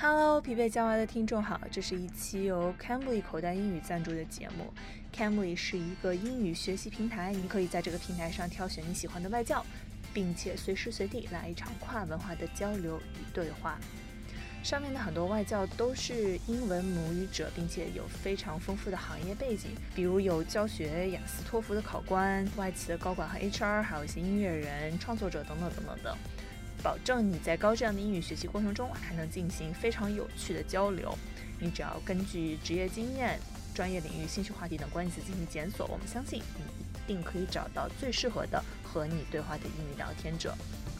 Hello，疲惫娇娃的听众好，这是一期由 Cambly 口袋英语赞助的节目。Cambly 是一个英语学习平台，你可以在这个平台上挑选你喜欢的外教，并且随时随地来一场跨文化的交流与对话。上面的很多外教都是英文母语者，并且有非常丰富的行业背景，比如有教学雅思托福的考官、外企的高管和 HR，还有一些音乐人、创作者等等等等等。保证你在高质量的英语学习过程中还能进行非常有趣的交流。你只要根据职业经验、专业领域、兴趣话题等关键词进行检索，我们相信你一定可以找到最适合的和你对话的英语聊天者。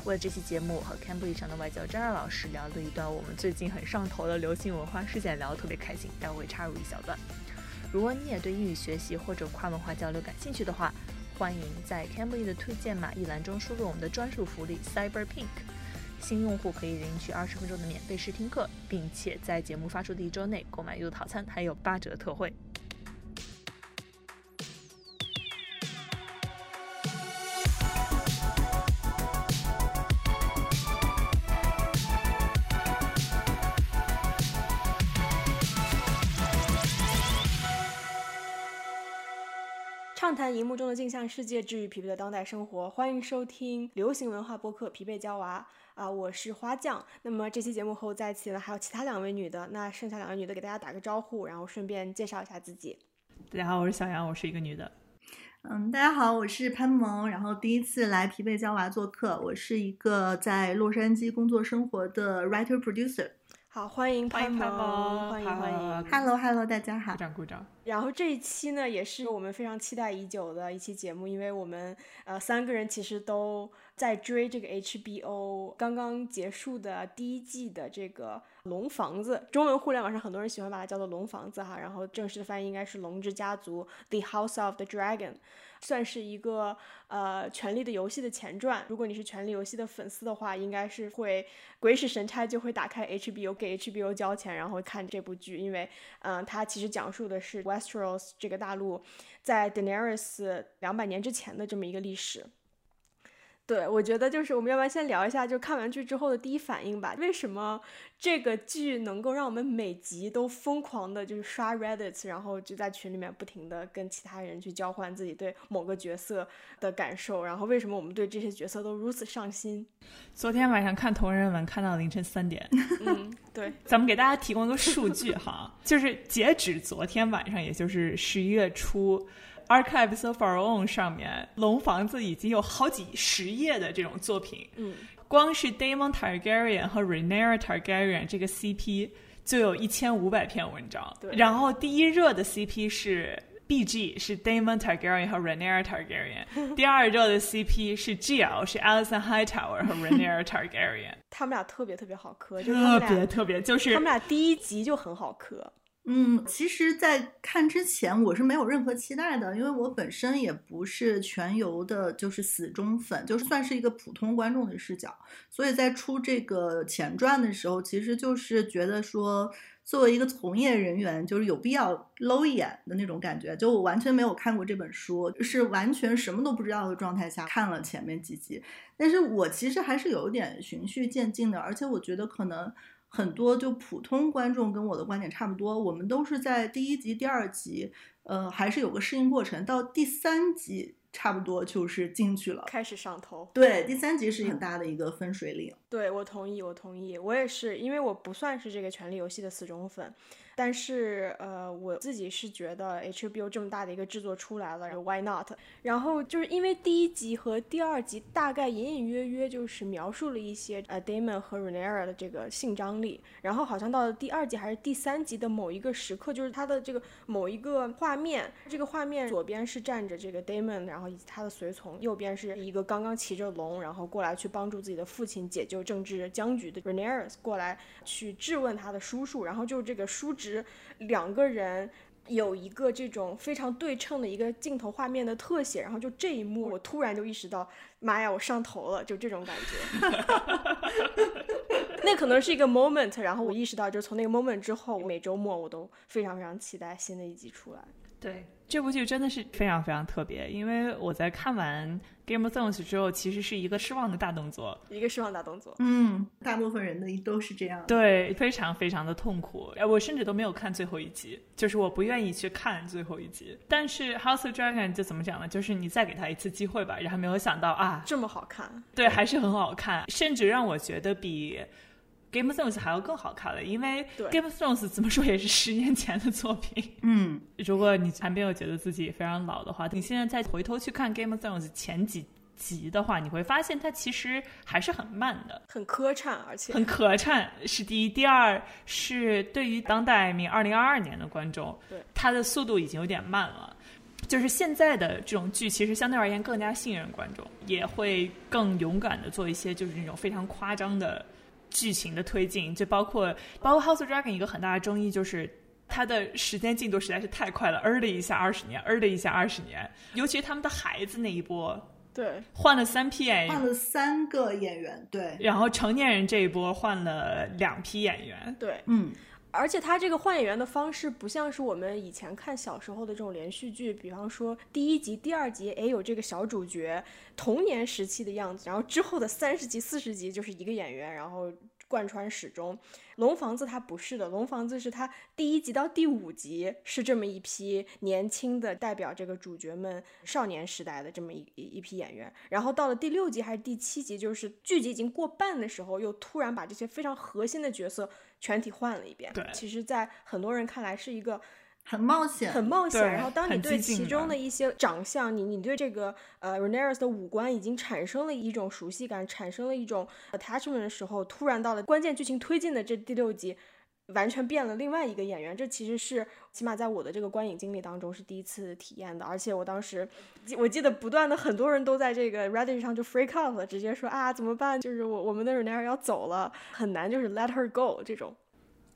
为了这期节目，和 Cambridge 上的外教张二老师聊了一段我们最近很上头的流行文化事件，聊得特别开心，待会插入一小段。如果你也对英语学习或者跨文化交流感兴趣的话，欢迎在 Cambly 的推荐码一栏中输入我们的专属福利 Cyber Pink，新用户可以领取二十分钟的免费试听课，并且在节目发出的一周内购买优套餐还有八折特惠。畅谈荧幕中的镜像世界，治愈疲惫的当代生活。欢迎收听流行文化播客《疲惫娇娃》啊，我是花酱。那么这期节目后再起呢，还有其他两位女的。那剩下两位女的给大家打个招呼，然后顺便介绍一下自己。大家好，我是小杨，我是一个女的。嗯，大家好，我是潘萌，然后第一次来疲惫娇娃做客，我是一个在洛杉矶工作生活的 writer producer。好，欢迎潘萌，欢迎欢迎，Hello Hello，大家好，鼓掌鼓掌。然后这一期呢，也是我们非常期待已久的一期节目，因为我们呃三个人其实都在追这个 HBO 刚刚结束的第一季的这个《龙房子》，中文互联网上很多人喜欢把它叫做《龙房子》哈，然后正式的翻译应该是《龙之家族》（The House of the Dragon）。算是一个呃《权力的游戏》的前传。如果你是《权力游戏》的粉丝的话，应该是会鬼使神差就会打开 HBO 给 HBO 交钱，然后看这部剧，因为嗯，它其实讲述的是 Westeros 这个大陆在 Daenerys 两百年之前的这么一个历史。对，我觉得就是我们要不要先聊一下，就看完剧之后的第一反应吧？为什么这个剧能够让我们每集都疯狂的，就是刷 Reddit，然后就在群里面不停的跟其他人去交换自己对某个角色的感受？然后为什么我们对这些角色都如此上心？昨天晚上看同人文看到凌晨三点。嗯，对，咱们给大家提供一个数据哈，就是截止昨天晚上，也就是十一月初。Archives of Our Own 上面，龙房子已经有好几十页的这种作品。嗯，光是 Daemon Targaryen 和 Rhaenyra Targaryen 这个 CP 就有一千五百篇文章。对，然后第一热的 CP 是 BG，是 Daemon Targaryen 和 Rhaenyra Targaryen。第二热的 CP 是 GL，是 Alicent Hightower 和 Rhaenyra Targaryen。他们俩特别特别好磕，特别特别，就是他们俩第一集就很好磕。嗯，其实，在看之前我是没有任何期待的，因为我本身也不是全游的，就是死忠粉，就是算是一个普通观众的视角。所以在出这个前传的时候，其实就是觉得说，作为一个从业人员，就是有必要搂一眼的那种感觉。就我完全没有看过这本书，是完全什么都不知道的状态下看了前面几集。但是我其实还是有一点循序渐进的，而且我觉得可能。很多就普通观众跟我的观点差不多，我们都是在第一集、第二集，呃，还是有个适应过程，到第三集差不多就是进去了，开始上头。对，第三集是很大的一个分水岭。对我同意，我同意，我也是，因为我不算是这个《权力游戏》的死忠粉。但是，呃，我自己是觉得 HBO 这么大的一个制作出来了，Why not？然后就是因为第一集和第二集大概隐隐约约就是描述了一些呃 Damon 和 Renera 的这个性张力，然后好像到了第二集还是第三集的某一个时刻，就是他的这个某一个画面，这个画面左边是站着这个 Damon，然后以及他的随从，右边是一个刚刚骑着龙，然后过来去帮助自己的父亲解救政治僵局的 Renera 过来去质问他的叔叔，然后就这个叔侄。两个人有一个这种非常对称的一个镜头画面的特写，然后就这一幕，我突然就意识到，妈呀，我上头了，就这种感觉。那可能是一个 moment，然后我意识到，就从那个 moment 之后，每周末我都非常非常期待新的一集出来。对，这部剧真的是非常非常特别，因为我在看完。Game of Thrones 之后，其实是一个失望的大动作，一个失望大动作。嗯，大部分人的都是这样。对，非常非常的痛苦。哎，我甚至都没有看最后一集，就是我不愿意去看最后一集。但是 House of Dragon 就怎么讲呢？就是你再给他一次机会吧。然后没有想到啊，这么好看。对，还是很好看，甚至让我觉得比。Game of Thrones 还要更好看了，因为 Game of Thrones 怎么说也是十年前的作品。嗯，如果你还没有觉得自己非常老的话，你现在再回头去看 Game of Thrones 前几集的话，你会发现它其实还是很慢的，很磕碜，而且很磕碜是第一。第二是对于当代名二零二二年的观众，对它的速度已经有点慢了。就是现在的这种剧，其实相对而言更加信任观众，也会更勇敢的做一些就是那种非常夸张的。剧情的推进，就包括包括《House of Dragon》一个很大的争议，就是它的时间进度实在是太快了，儿的一下二十年，儿的一下二十年，尤其是他们的孩子那一波，对，换了三批演员，换了三个演员，对，然后成年人这一波换了两批演员，对，嗯。而且他这个换演员的方式不像是我们以前看小时候的这种连续剧，比方说第一集、第二集，哎，有这个小主角童年时期的样子，然后之后的三十集、四十集就是一个演员，然后贯穿始终。龙房子它不是的，龙房子是它第一集到第五集是这么一批年轻的代表这个主角们少年时代的这么一一批演员，然后到了第六集还是第七集，就是剧集已经过半的时候，又突然把这些非常核心的角色全体换了一遍。对，其实，在很多人看来是一个。很冒险，很冒险。然后，当你对其中的一些长相，你你对这个呃 Rhaenyra 的五官已经产生了一种熟悉感，产生了一种 attachment 的时候，突然到了关键剧情推进的这第六集，完全变了另外一个演员。这其实是起码在我的这个观影经历当中是第一次体验的。而且我当时我记得不断的很多人都在这个 Reddit 上就 freak out 了，直接说啊怎么办？就是我我们的 Rhaenyra 要走了，很难就是 let her go 这种。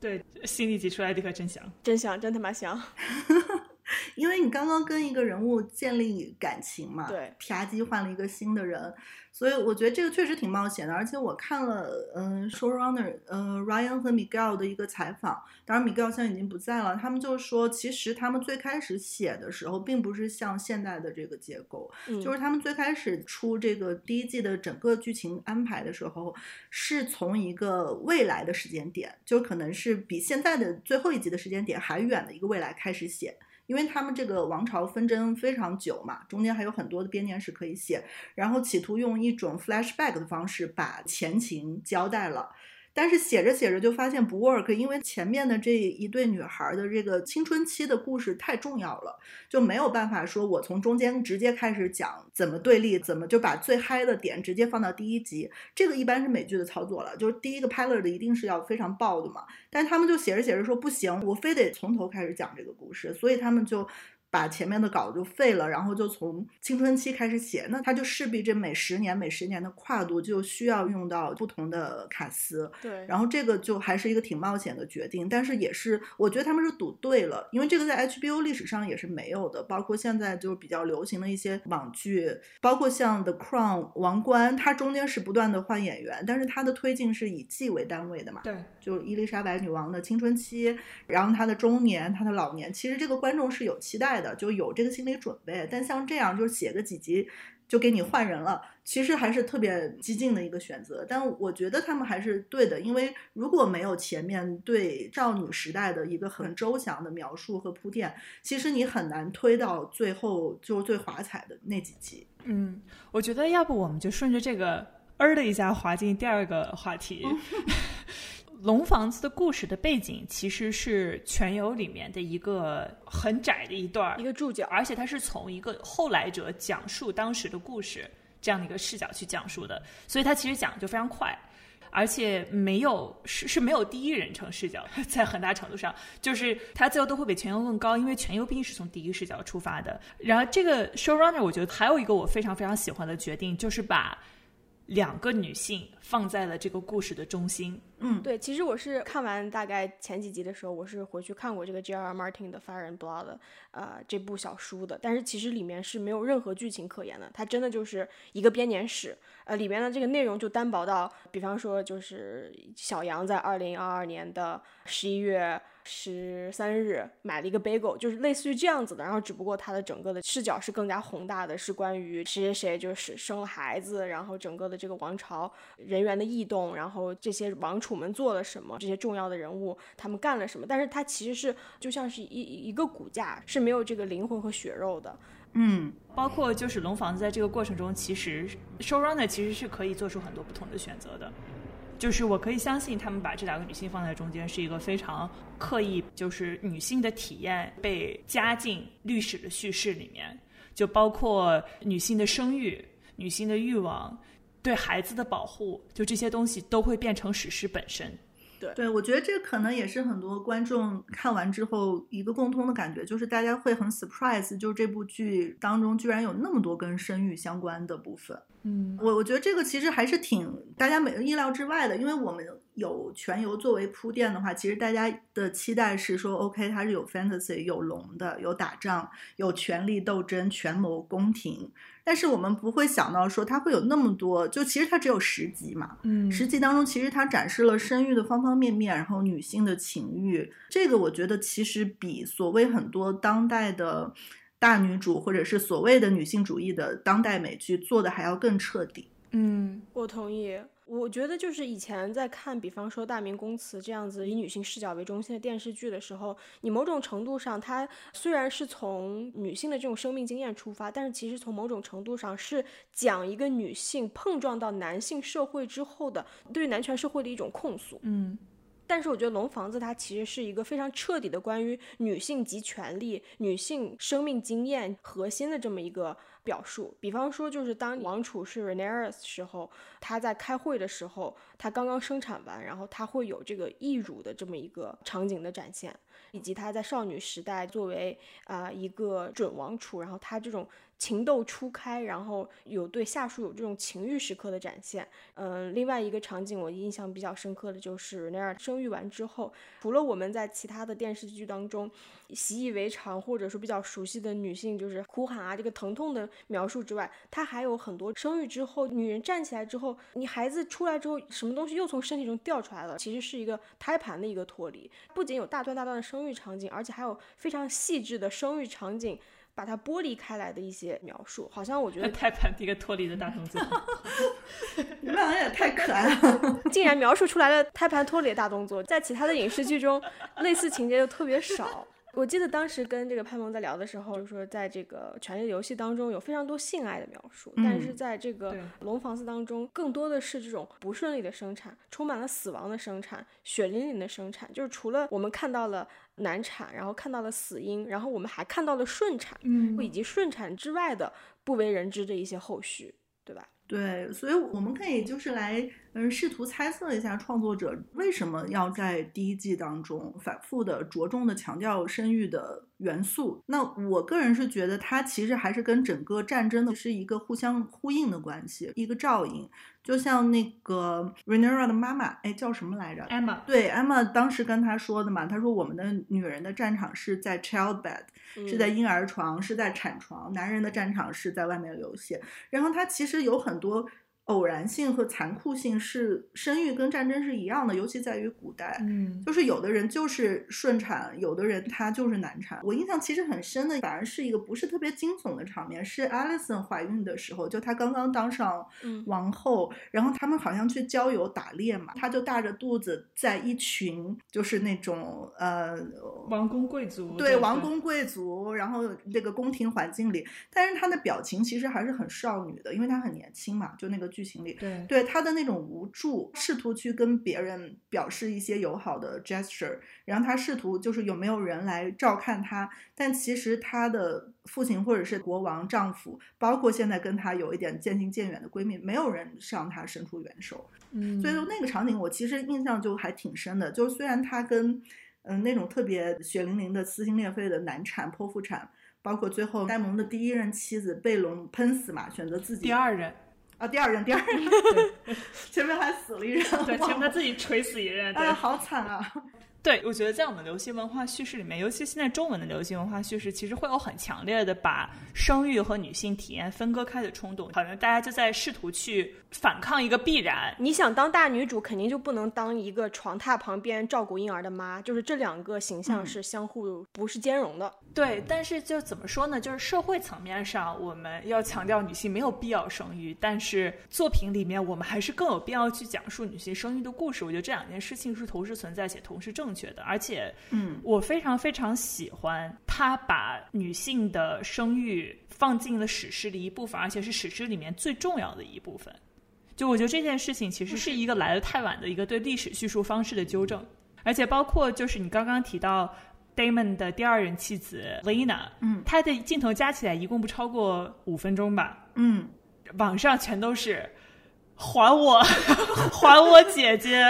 对，心里挤出来的可真香，真香，真他妈香。因为你刚刚跟一个人物建立感情嘛，对，啪叽换了一个新的人。所以我觉得这个确实挺冒险的，而且我看了，嗯，showrunner，呃，Ryan 和 Miguel 的一个采访，当然 Miguel 现在已经不在了，他们就说，其实他们最开始写的时候，并不是像现在的这个结构，就是他们最开始出这个第一季的整个剧情安排的时候，是从一个未来的时间点，就可能是比现在的最后一集的时间点还远的一个未来开始写。因为他们这个王朝纷争非常久嘛，中间还有很多的编年史可以写，然后企图用一种 flashback 的方式把前情交代了。但是写着写着就发现不 work，因为前面的这一对女孩的这个青春期的故事太重要了，就没有办法说我从中间直接开始讲怎么对立，怎么就把最嗨的点直接放到第一集。这个一般是美剧的操作了，就是第一个 pilot 的一定是要非常爆的嘛。但他们就写着写着说不行，我非得从头开始讲这个故事，所以他们就。把前面的稿就废了，然后就从青春期开始写，那他就势必这每十年每十年的跨度就需要用到不同的卡司。对，然后这个就还是一个挺冒险的决定，但是也是我觉得他们是赌对了，因为这个在 HBO 历史上也是没有的，包括现在就是比较流行的一些网剧，包括像 The Crown 王冠，它中间是不断的换演员，但是它的推进是以季为单位的嘛？对，就伊丽莎白女王的青春期，然后她的中年，她的老年，其实这个观众是有期待。就有这个心理准备，但像这样就是写个几集就给你换人了，其实还是特别激进的一个选择。但我觉得他们还是对的，因为如果没有前面对少女时代的一个很周详的描述和铺垫，其实你很难推到最后就最华彩的那几集。嗯，我觉得要不我们就顺着这个儿的一下滑进第二个话题。龙房子的故事的背景其实是《全游》里面的一个很窄的一段一个注脚，而且它是从一个后来者讲述当时的故事这样的一个视角去讲述的，所以它其实讲的就非常快，而且没有是是没有第一人称视角，在很大程度上就是它最后都会比《全游》更高，因为《全游》毕竟是从第一视角出发的。然后这个 showrunner 我觉得还有一个我非常非常喜欢的决定，就是把两个女性。放在了这个故事的中心。嗯，对，其实我是看完大概前几集的时候，我是回去看过这个 J.R. Martin 的《Fire and Blood》呃这部小书的，但是其实里面是没有任何剧情可言的，它真的就是一个编年史。呃，里面的这个内容就单薄到，比方说就是小杨在二零二二年的十一月十三日买了一个 bagel，就是类似于这样子的。然后只不过它的整个的视角是更加宏大的，是关于谁谁谁就是生了孩子，然后整个的这个王朝人员的异动，然后这些王储们做了什么，这些重要的人物他们干了什么。但是它其实是就像是一一个骨架，是没有这个灵魂和血肉的。嗯，包括就是龙房子在这个过程中，其实 showrunner 其实是可以做出很多不同的选择的。就是我可以相信他们把这两个女性放在中间是一个非常刻意，就是女性的体验被加进历史的叙事里面，就包括女性的生育、女性的欲望、对孩子的保护，就这些东西都会变成史诗本身。对，我觉得这可能也是很多观众看完之后一个共通的感觉，就是大家会很 surprise，就是这部剧当中居然有那么多跟生育相关的部分。嗯，我我觉得这个其实还是挺大家没意料之外的，因为我们有全游作为铺垫的话，其实大家的期待是说，OK，它是有 fantasy，有龙的，有打仗，有权力斗争、权谋、宫廷。但是我们不会想到说它会有那么多，就其实它只有十集嘛，嗯十集当中其实它展示了生育的方方面面，然后女性的情欲，这个我觉得其实比所谓很多当代的大女主或者是所谓的女性主义的当代美剧做的还要更彻底。嗯我同意。我觉得就是以前在看，比方说《大明宫词》这样子以女性视角为中心的电视剧的时候，你某种程度上，它虽然是从女性的这种生命经验出发，但是其实从某种程度上是讲一个女性碰撞到男性社会之后的对于男权社会的一种控诉。嗯但是我觉得《龙房子》它其实是一个非常彻底的关于女性及权利、女性生命经验核心的这么一个表述。比方说，就是当王储是 Rhaenyra 时候，他在开会的时候，他刚刚生产完，然后他会有这个义乳的这么一个场景的展现，以及他在少女时代作为啊、一个准王储，然后他这种。情窦初开，然后有对下属有这种情欲时刻的展现。嗯，另外一个场景我印象比较深刻的就是那样生育完之后，除了我们在其他的电视剧当中习以为常或者说比较熟悉的女性就是哭喊啊这个疼痛的描述之外，它还有很多生育之后女人站起来之后，你孩子出来之后，什么东西又从身体中掉出来了，其实是一个胎盘的一个脱离。不仅有大段大段的生育场景，而且还有非常细致的生育场景。把它剥离开来的一些描述，好像我觉得 胎盘一个脱离的大动作，你们两个也太可爱了。竟然描述出来了胎盘脱离的大动作，在其他的影视剧中，类似情节就特别少。我记得当时跟这个潘萌在聊的时候，就说在这个《权力的游戏》当中有非常多性爱的描述，但是在这个《龙房子》当中，更多的是这种不顺利的生产，充满了死亡的生产，血淋淋的生产。就是除了我们看到了难产，然后看到了死因，然后我们还看到了顺产，嗯以及顺产之外的不为人知的一些后续，对吧？对，所以我们可以就是来，嗯，试图猜测一下创作者为什么要在第一季当中反复的着重的强调生育的元素。那我个人是觉得，它其实还是跟整个战争的是一个互相呼应的关系，一个照应。就像那个 Rhaenyra 的妈妈，哎，叫什么来着？Emma，对，Emma 当时跟他说的嘛，他说我们的女人的战场是在 childbed，是在嗯婴儿床，是在产床，男人的战场是在外面流血。然后他其实有很多偶然性和残酷性，是生育跟战争是一样的，尤其在于古代。嗯就是有的人就是顺产，有的人他就是难产。我印象其实很深的，反而是一个不是特别惊悚的场面，是 Alison 怀孕的时候，就她刚刚当上嗯王后，然后他们好像去郊游打猎嘛，她就大着肚子在一群就是那种呃王公贵族，对王公贵族，然后这个宫廷环境里，但是她的表情其实还是很少女的，因为她很年轻嘛，就那个剧情里。对对她的那种无助，试图去跟别人表示一些友好的 gesture，然后他试图就是有没有人来照看他，但其实他的父亲或者是国王丈夫，包括现在跟他有一点渐行渐远的闺蜜，没有人向他伸出援手。嗯，所以说那个场景我其实印象就还挺深的，就是虽然他跟嗯那种特别血淋淋的撕心裂肺的难产剖腹产，包括最后呆萌的第一任妻子被龙喷死嘛，选择自己第二任，啊，第二任，第二任，前面还死了一任，对，前面他自己锤死一任，哎，好惨啊！对，我觉得在我们流行文化叙事里面，尤其现在中文的流行文化叙事，其实会有很强烈的把生育和女性体验分割开的冲动，好像大家就在试图去反抗一个必然。你想当大女主，肯定就不能当一个床榻旁边照顾婴儿的妈，就是这两个形象是相互不是兼容的。对，但是就怎么说呢？就是社会层面上，我们要强调女性没有必要生育，但是作品里面我们还是更有必要去讲述女性生育的故事。我觉得这两件事情是同时存在且同时正确的，而且，嗯，我非常非常喜欢他把女性的生育放进了史诗的一部分，而且是史诗里面最重要的一部分。就我觉得这件事情其实是一个来的太晚的一个对历史叙述方式的纠正，而且包括就是你刚刚提到。Damon 的第二任妻子 Lena，嗯，她的镜头加起来一共不超过五分钟吧，嗯，网上全都是还我，还我姐姐。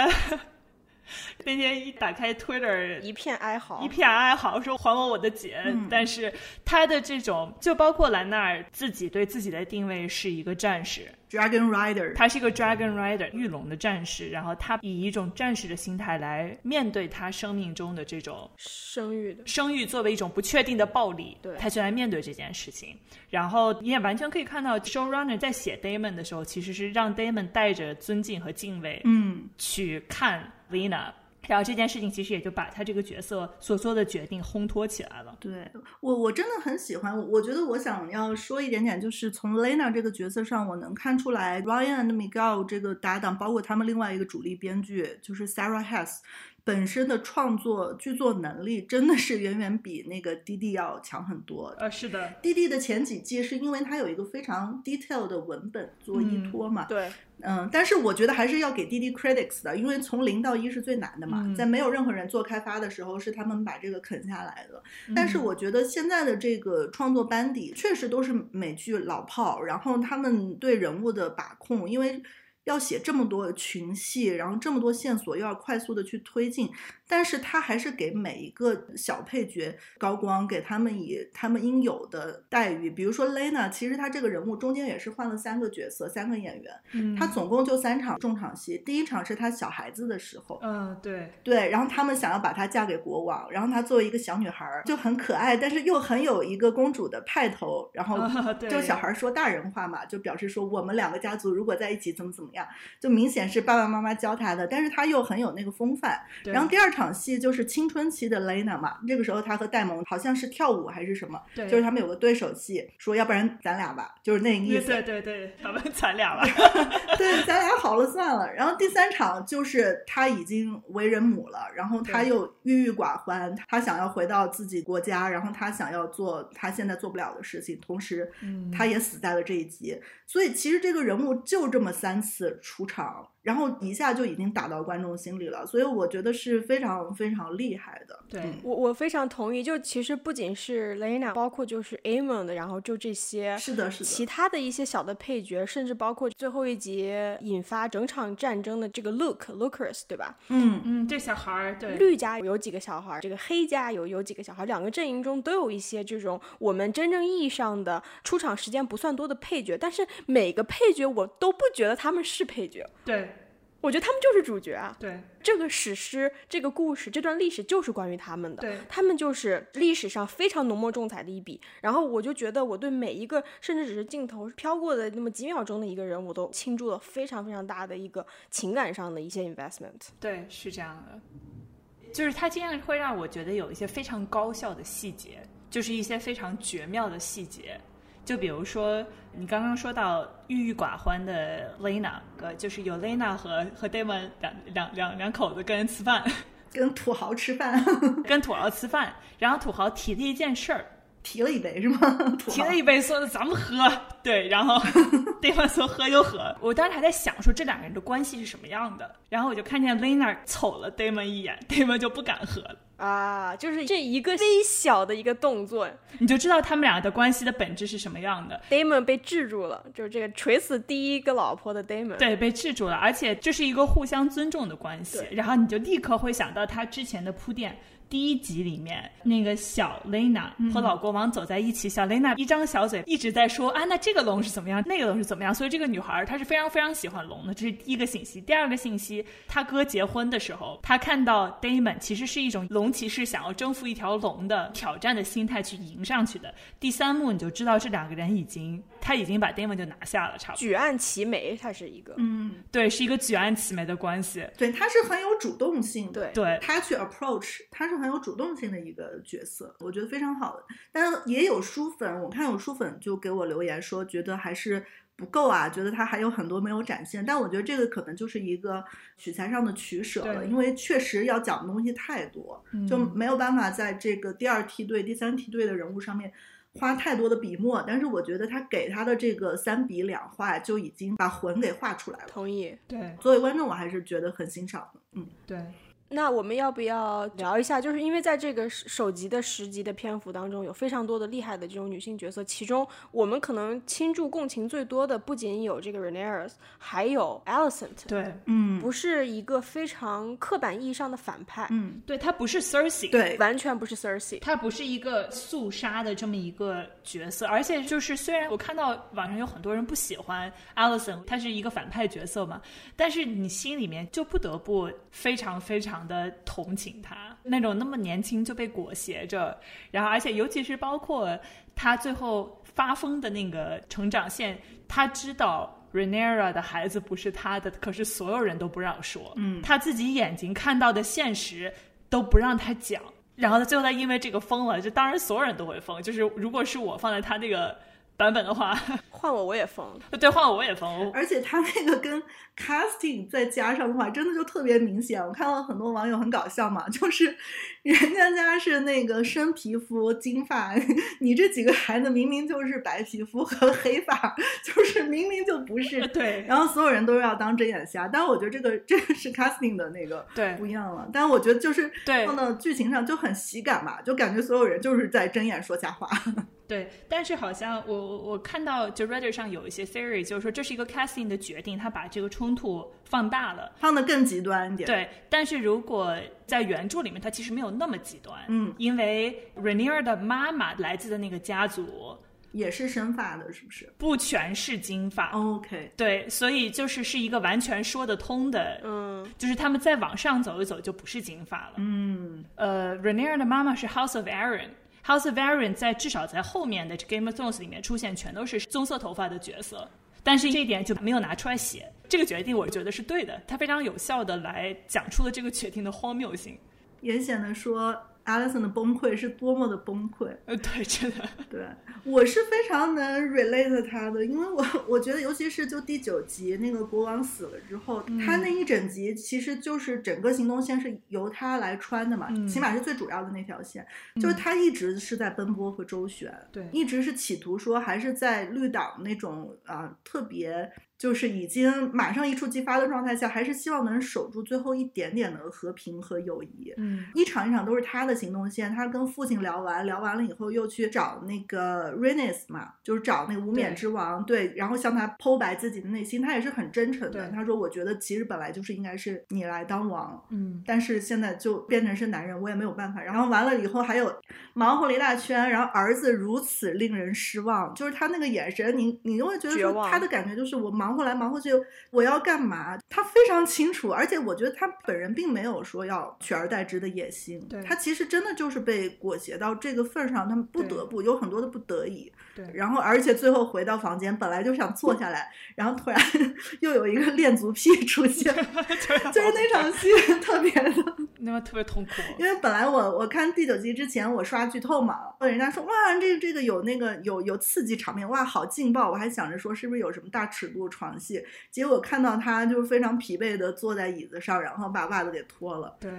那天一打开 Twitter，一片哀嚎，一片哀嚎，说还我我的姐。但是他的这种，就包括兰纳尔自己对自己的定位是一个战士，Dragon Rider，他是一个 Dragon Rider，御龙的战士。然后他以一种战士的心态来面对他生命中的这种生育的生育作为一种不确定的暴力，对，他就来面对这件事情。然后你也完全可以看到，Showrunner 在写 Damon 的时候，其实是让 Damon 带着尊敬和敬畏，嗯，去看 Lena。然后这件事情其实也就把他这个角色所做的决定烘托起来了。对我，我真的很喜欢。我觉得我想要说一点点，就是从 Lena 这个角色上，我能看出来 Ryan and Miguel 这个搭档，包括他们另外一个主力编剧就是 Sarah Hess。本身的创作剧作能力真的是远远比那个滴滴要强很多。呃，是的，滴滴的前几季是因为它有一个非常 detail 的文本做依托嘛。对，嗯，但是我觉得还是要给滴滴 critics 的，因为从零到一是最难的嘛，在没有任何人做开发的时候，是他们把这个啃下来的。但是我觉得现在的这个创作班底确实都是美剧老炮，然后他们对人物的把控，因为。要写这么多群戏，然后这么多线索，又要快速的去推进，但是他还是给每一个小配角高光，给他们以他们应有的待遇。比如说 Lena，其实他这个人物中间也是换了三个角色，三个演员，嗯，他总共就三场重场戏。第一场是他小孩子的时候，嗯，对对，然后他们想要把她嫁给国王，然后她作为一个小女孩就很可爱，但是又很有一个公主的派头，然后就小孩说大人话嘛，就表示说我们两个家族如果在一起怎么怎么。样就明显是爸爸妈妈教她的，但是她又很有那个风范。然后第二场戏就是青春期的 Lena 嘛，这个时候他和戴蒙好像是跳舞还是什么，就是他们有个对手戏，说要不然咱俩吧，就是那个意思。对对对，咱们咱俩吧，对，咱俩好了算了。然后第三场就是他已经为人母了，然后他又郁郁寡欢，他想要回到自己国家，然后他想要做他现在做不了的事情，同时他也死在了这一集。所以其实这个人物就这么三次出场。然后一下就已经打到观众心里了，所以我觉得是非常非常厉害的。对我我非常同意。就其实不仅是 Lena，包括就是 Amon 的然后就这些是的，是的，其他的一些小的配角，甚至包括最后一集引发整场战争的这个 Luke Lucas，对吧？嗯嗯，这小孩儿，对绿家有几个小孩儿，这个黑家有有几个小孩儿，两个阵营中都有一些这种我们真正意义上的出场时间不算多的配角，但是每个配角我都不觉得他们是配角。对。我觉得他们就是主角啊！对，这个史诗、这个故事、这段历史就是关于他们的。对，他们就是历史上非常浓墨重彩的一笔。然后我就觉得，我对每一个甚至只是镜头飘过的那么几秒钟的一个人，我都倾注了非常非常大的一个情感上的一些 investment。对，是这样的，就是他经常会让我觉得有一些非常高效的细节，就是一些非常绝妙的细节。就比如说，你刚刚说到郁郁寡欢的 Lena，呃，就是有 Lena 和和 Damon 两两两两口子跟人吃饭，跟土豪吃饭，跟土豪吃饭，然后土豪提了一件事儿，提了一杯是吗？提了一杯，说的咱们喝，对，然后 Damon 说喝就喝，我当时还在想说这两个人的关系是什么样的，然后我就看见 Lena 瞅了 Damon 一眼，Damon 就不敢喝了。啊，就是这一个微小的一个动作，你就知道他们俩的关系的本质是什么样的。Damon 被制住了，就是这个锤死第一个老婆的 Damon，对，被制住了，而且这是一个互相尊重的关系。然后你就立刻会想到他之前的铺垫。第一集里面，那个小 Lena 和老国王走在一起，小 Lena 一张小嘴一直在说啊，那这这个龙是怎么样，那个龙是怎么样，所以这个女孩她是非常非常喜欢龙的，这是第一个信息。第二个信息，她哥结婚的时候，她看到 Damon 其实是一种龙骑士想要征服一条龙的挑战的心态去迎上去的。第三幕你就知道这两个人已经他已经把 Damon 就拿下了，差不多。举案齐眉，他是一个，嗯，对，是一个举案齐眉的关系。对，他是很有主动性的，对对，他去 approach，他是很有主动性的一个角色，我觉得非常好的。但也有书粉，我看有书粉就给我留言说，觉得还是不够啊，觉得他还有很多没有展现。但我觉得这个可能就是一个取材上的取舍了，因为确实要讲的东西太多，就嗯没有办法在这个第二梯队、第三梯队的人物上面。花太多的笔墨，但是我觉得他给他的这个三笔两画就已经把魂给画出来了。同意。对作为观众，我还是觉得很欣赏的。嗯，对，那我们要不要聊一下？就是因为在这个首首集的十集的篇幅当中，有非常多的厉害的这种女性角色，其中我们可能倾注共情最多的不仅有这个 Rhaenyra，还有 Alicent。对，嗯，不是一个非常刻板意义上的反派，嗯，对，她不是 Cersei，对，完全不是 Cersei。她不是一个肃杀的这么一个角色，而且就是虽然我看到网上有很多人不喜欢 Alison，她是一个反派角色嘛，但是你心里面就不得不非常非常的同情他，那种那么年轻就被裹挟着，然后而且尤其是包括他最后发疯的那个成长线，他知道。Renera 的孩子不是他的，可是所有人都不让说。嗯他自己眼睛看到的现实都不让他讲，然后他最后他因为这个疯了，就当然所有人都会疯。就是如果是我放在他这个版本的话，换我我也疯。对换我我也疯。而且他那个跟 casting 再加上的话，真的就特别明显。我看到很多网友很搞笑嘛，就是人家家是那个深皮肤金发，你这几个孩子明明就是白皮肤和黑发，就是明明就不是。对然后所有人都要当睁眼瞎，但是我觉得这个这个是 casting 的那个对不一样了。但是我觉得就是放到剧情上就很喜感嘛，就感觉所有人就是在睁眼说瞎话。对，但是好像我我我看到就 Reddit 上有一些 theory，就是说这是一个 casting 的决定，他把这个冲突放大了。放的更极端一点。，对，但是如果在原著里面，它其实没有那么极端。嗯，因为 Rhaenyra 的妈妈来自的那个家族也是生发的，是不是不全是金发。？OK，对，所以就是是一个完全说得通的，嗯，就是他们再往上走一走就不是金发了。嗯呃，Renier 的妈妈是 House of Aaron。House of Aaron 在至少在后面的 Game of Thrones 里面出现，全都是棕色头发的角色，但是这一点就没有拿出来写。这个决定我觉得是对的，它非常有效的来讲出了这个决定的荒谬性。严显的说 Alison 的崩溃是多么的崩溃。呃，对，真的，对我是非常能 relate 他的，因为我我觉得，尤其是就第九集那个国王死了之后，他那一整集其实就是整个行动线是由他来穿的嘛，嗯起码是最主要的那条线，就是他一直是在奔波和周旋，对一直是企图说还是在绿岛那种啊、特别。就是已经马上一触即发的状态下，还是希望能守住最后一点点的和平和友谊。嗯一场一场都是他的行动线，他跟父亲聊完，聊完了以后又去找那个 Rhaenys 嘛，就是找那个无冕之王，对，然后向他剖白自己的内心，他也是很真诚的。他说：“我觉得其实本来就是应该是你来当王，嗯，但是现在就变成是男人，我也没有办法。”然后完了以后还有忙活了一大圈，然后儿子如此令人失望，就是他那个眼神，你你就会觉得说他的感觉就是我忙活来忙活去，我要干嘛？他非常清楚，而且我觉得他本人并没有说要取而代之的野心，对他其实真的就是被裹挟到这个份儿上，他们不得不有很多的不得已。对，然后，而且最后回到房间，本来就想坐下来，然后突然 又有一个恋足癖出现，就是那场戏特别的。那么特别痛苦。因为本来我我看第九集之前我刷剧透嘛，人家说哇这个这个有那个有有刺激场面，哇好劲爆，我还想着说是不是有什么大尺度床戏，结果看到他就是非常疲惫的坐在椅子上，然后把袜子给脱了，对，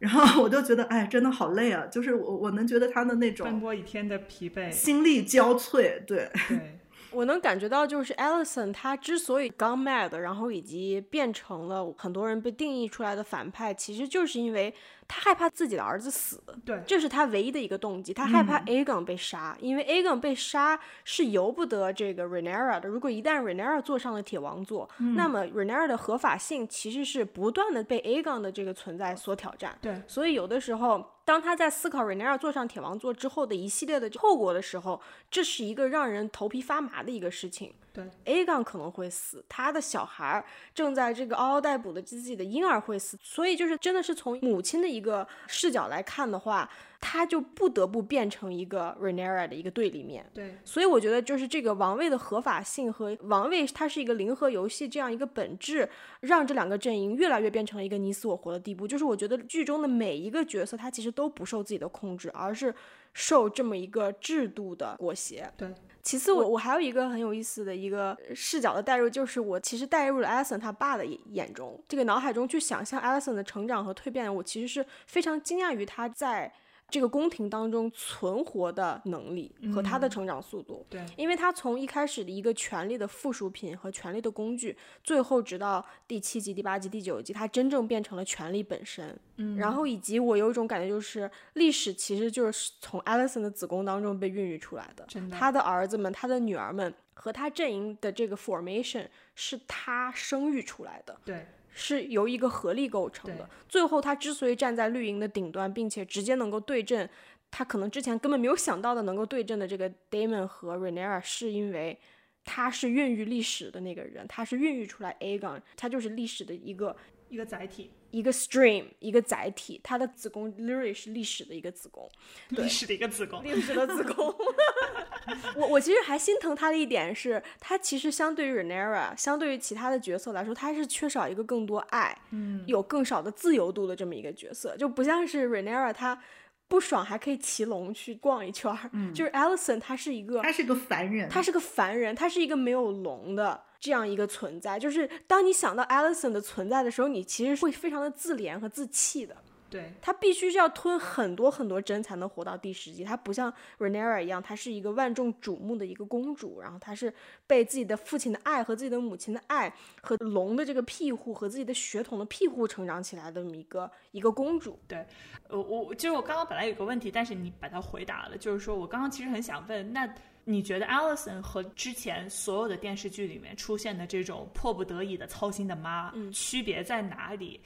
然后我就觉得哎真的好累啊，就是我我能觉得他的那种奔种波一天的疲惫。心力交瘁，对，对，我能感觉到，就是 Alison 他之所以 gone mad，然后以及变成了很多人被定义出来的反派，其实就是因为他害怕自己的儿子死，对这是他唯一的一个动机。他害怕嗯 Aegon 被杀，因为 Aegon 被杀是由不得这个 Rhaenyra 的。如果一旦 Rhaenyra 坐上了铁王座，嗯那么 Rhaenyra 的合法性其实是不断的被 Aegon 的这个存在所挑战。对所以有的时候，当他在思考 Rhaenyra 坐上铁王座之后的一系列的后果的时候，这是一个让人头皮发麻的一个事情。对 Aegon 可能会死，他的小孩儿正在这个嗷嗷待哺的自己的婴儿会死，所以就是真的是从母亲的一个视角来看的话，他就不得不变成一个 Rhaenyra 的一个对立面。对所以我觉得就是这个王位的合法性和王位它是一个零和游戏这样一个本质，让这两个阵营越来越变成了一个你死我活的地步。就是我觉得剧中的每一个角色，他其实都不受自己的控制，而是受这么一个制度的裹挟。对其次我，我还有一个很有意思的一个视角的代入，就是我其实代入了 Alison 他爸的眼中，这个脑海中去想象 Alison 的成长和蜕变，我其实是非常惊讶于他在这个宫廷当中存活的能力和他的成长速度。对因为他从一开始的一个权力的附属品和权力的工具，最后直到第七集、第八集、第九集，他真正变成了权力本身。嗯，然后以及我有一种感觉，就是历史其实就是从 Alison 的子宫当中被孕育出来的。真的他的儿子们、他的女儿们和他阵营的这个 formation 是他生育出来的。对是由一个合力构成的。最后，他之所以站在绿营的顶端，并且直接能够对阵他可能之前根本没有想到的能够对阵的这个 Damon 和 Rhaenyra，是因为他是孕育历史的那个人，他是孕育出来 Aegon，他就是历史的一个一个载体，一个 stream，一个载体，他的子宫 literally 是历史的一个子宫。历史的一个子宫。历史的子宫。我我其实还心疼他的一点是，他其实相对于 Rhaenyra，相对于其他的角色来说，他是缺少一个更多爱，嗯，有更少的自由度的这么一个角色，就不像是 Rhaenyra，他不爽还可以骑龙去逛一圈儿，就是 Alison，他是一个他是个凡人，他是个凡人，他是一个没有龙的这样一个存在。就是当你想到 Alison 的存在的时候，你其实会非常的自怜和自弃的。对他必须是要吞很多很多针才能活到第十集。他不像 Rhaenyra 一样，她是一个万众瞩目的一个公主，然后她是被自己的父亲的爱和自己的母亲的爱和龙的这个庇护和自己的血统的庇护成长起来的这么一个一个公主。对，我我就是我刚刚本来有个问题，但是你把它回答了，就是说我刚刚其实很想问，那你觉得 Alison 和之前所有的电视剧里面出现的这种迫不得已的操心的妈，区别在哪里？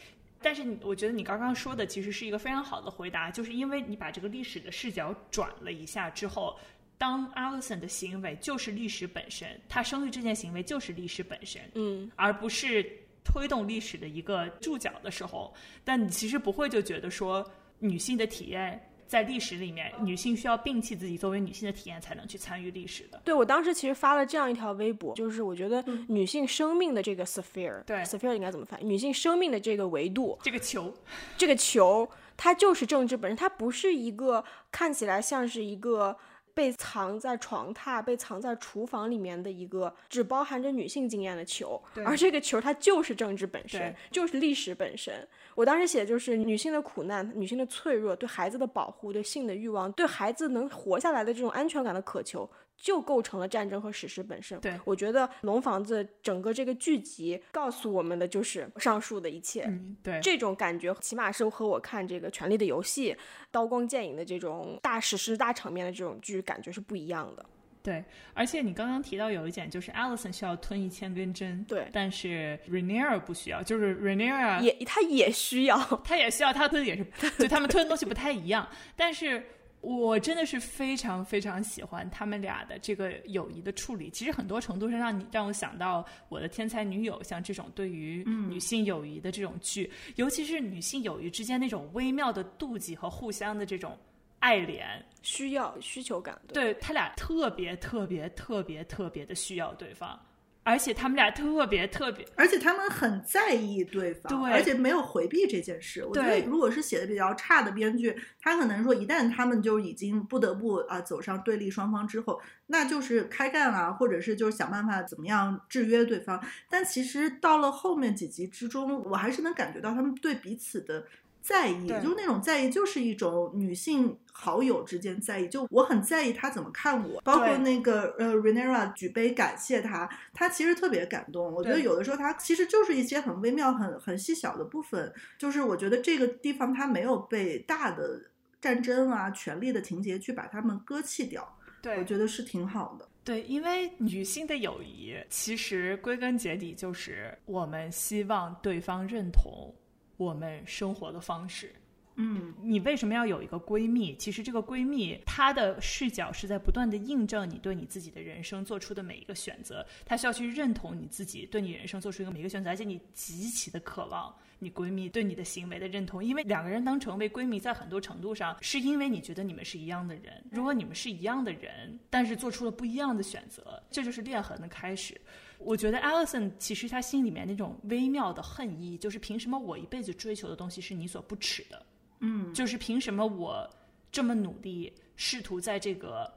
但是你，我觉得你刚刚说的其实是一个非常好的回答，就是因为你把这个历史的视角转了一下之后，当 Alison 的行为就是历史本身，她生育这件行为就是历史本身，嗯，而不是推动历史的一个注脚的时候，但你其实不会就觉得说女性的体验在历史里面，女性需要摒弃自己作为女性的体验才能去参与历史的。对我当时其实发了这样一条微博，就是我觉得女性生命的这个 sphere，对 sphere 应该怎么翻译？女性生命的这个维度，这个球，这个球，它就是政治本身，它不是一个看起来像是一个被藏在床榻、被藏在厨房里面的一个只包含着女性经验的球，而这个球它就是政治本身，就是历史本身。我当时写的就是女性的苦难、女性的脆弱、对孩子的保护、对性的欲望、对孩子能活下来的这种安全感的渴求。就构成了战争和史诗本身。对我觉得《龙房子》整个这个剧集告诉我们的就是上述的一切。嗯，对，这种感觉起码是和我看这个《权力的游戏》刀光剑影的这种大史诗、大场面的这种剧感觉是不一样的。对，而且你刚刚提到有一点，就是 Alison 需要吞一千根针，对但是 Rhaenyra 不需要，就是 Rhaenyra 也他也需要，他也需要，他吞的也是，就他们吞的东西不太一样。但是我真的是非常非常喜欢他们俩的这个友谊的处理。其实很多程度上让你让我想到我的天才女友，像这种对于女性友谊的这种剧，尤其是女性友谊之间那种微妙的妒忌和互相的这种爱怜。需要需求感。对他俩特别特别特别特别的需要对方，而且他们俩特别特别而且他们很在意对方，对而且没有回避这件事。我觉得，如果是写的比较差的编剧，他可能说，一旦他们就已经不得不啊、走上对立双方之后，那就是开干啊，或者是就是想办法怎么样制约对方。但其实到了后面几集之中，我还是能感觉到他们对彼此的在意，对就是那种在意，就是一种女性好友之间在意。就我很在意他怎么看我，包括那个呃 Renera 举杯感谢他，他其实特别感动。我觉得有的时候他其实就是一些很微妙、很很细小的部分，就是我觉得这个地方他没有被大的战争啊、权力的情节去把他们割弃掉，对我觉得是挺好的。对，因为女性的友谊其实归根结底就是我们希望对方认同我们生活的方式。嗯你为什么要有一个闺蜜？其实这个闺蜜她的视角是在不断的印证你对你自己的人生做出的每一个选择，她需要去认同你自己对你人生做出一个每一个选择，而且你极其的渴望你闺蜜对你的行为的认同，因为两个人能成为闺蜜，在很多程度上是因为你觉得你们是一样的人。如果你们是一样的人，但是做出了不一样的选择，这就是裂痕的开始。我觉得 Alison 其实她心里面那种微妙的恨意，就是凭什么我一辈子追求的东西是你所不耻的？嗯，就是凭什么我这么努力，试图在这个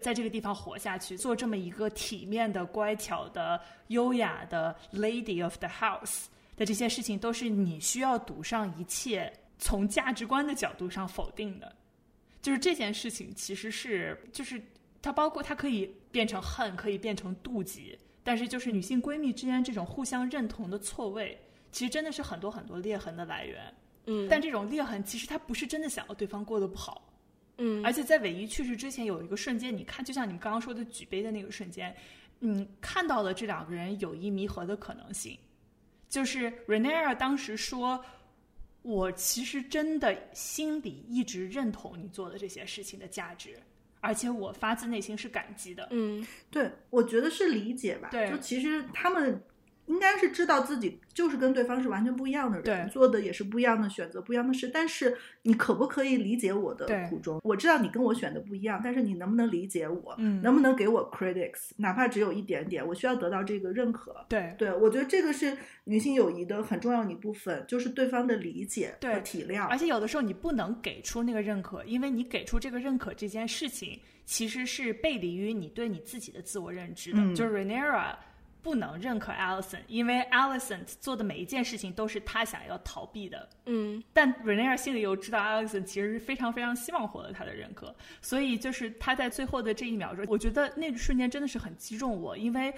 在这个地方活下去，做这么一个体面的、乖巧的、优雅的 lady of the house 的这些事情，都是你需要赌上一切，从价值观的角度上否定的。就是这件事情其实是，就是它包括它可以变成恨，可以变成妒忌，但是就是女性闺蜜之间这种互相认同的错位，其实真的是很多很多裂痕的来源。嗯，但这种裂痕其实它不是真的想要对方过得不好，嗯，而且在韦一去世之前有一个瞬间，你看，就像你们刚刚说的举杯的那个瞬间，你看到了这两个人友谊弥合的可能性。就是 Renera 当时说：“我其实真的心里一直认同你做的这些事情的价值，而且我发自内心是感激的。”嗯对，我觉得是理解吧。对就其实他们应该是知道自己就是跟对方是完全不一样的人，做的也是不一样的选择，不一样的事。但是你可不可以理解我的苦衷？我知道你跟我选的不一样，但是你能不能理解我？嗯能不能给我 critics，哪怕只有一点点？我需要得到这个认可。对对，我觉得这个是女性友谊的很重要的一部分，就是对方的理解和体谅。而且有的时候你不能给出那个认可，因为你给出这个认可这件事情，其实是背离于你对你自己的自我认知的。嗯就是 Renera 不能认可 Allison，因为 Allison 做的每一件事情都是他想要逃避的。嗯但 Renera 心里又知道 Allison 其实是非常非常希望获得他的认可，所以就是他在最后的这一秒钟，我觉得那个瞬间真的是很击中我，因为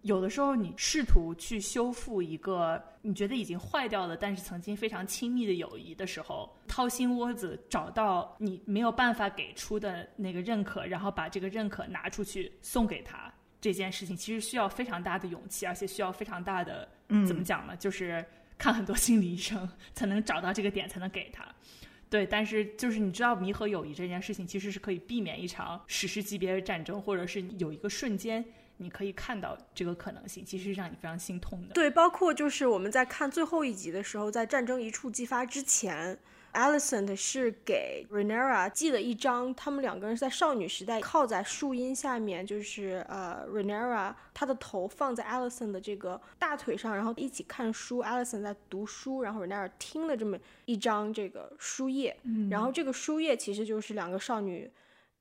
有的时候你试图去修复一个你觉得已经坏掉了，但是曾经非常亲密的友谊的时候，掏心窝子找到你没有办法给出的那个认可，然后把这个认可拿出去送给他。这件事情其实需要非常大的勇气，而且需要非常大的嗯怎么讲呢？就是 看很多心理医生才能找到这个点，才能给他。对，但是就是你知道，弥合友谊这件事情其实是可以避免一场史诗级别的战争，或者是有一个瞬间你可以看到这个可能性，其实是让你非常心痛的。对，包括就是我们在看最后一集的时候，在战争一触即发之前。Alicent 是给 Renera 寄了一张他们两个人在少女时代靠在树荫下面，就是呃 Renera 她的头放在 Alison 的这个大腿上，然后一起看书，Alison 在读书，然后 Renera 听了这么一张这个书页，嗯。然后这个书页其实就是两个少女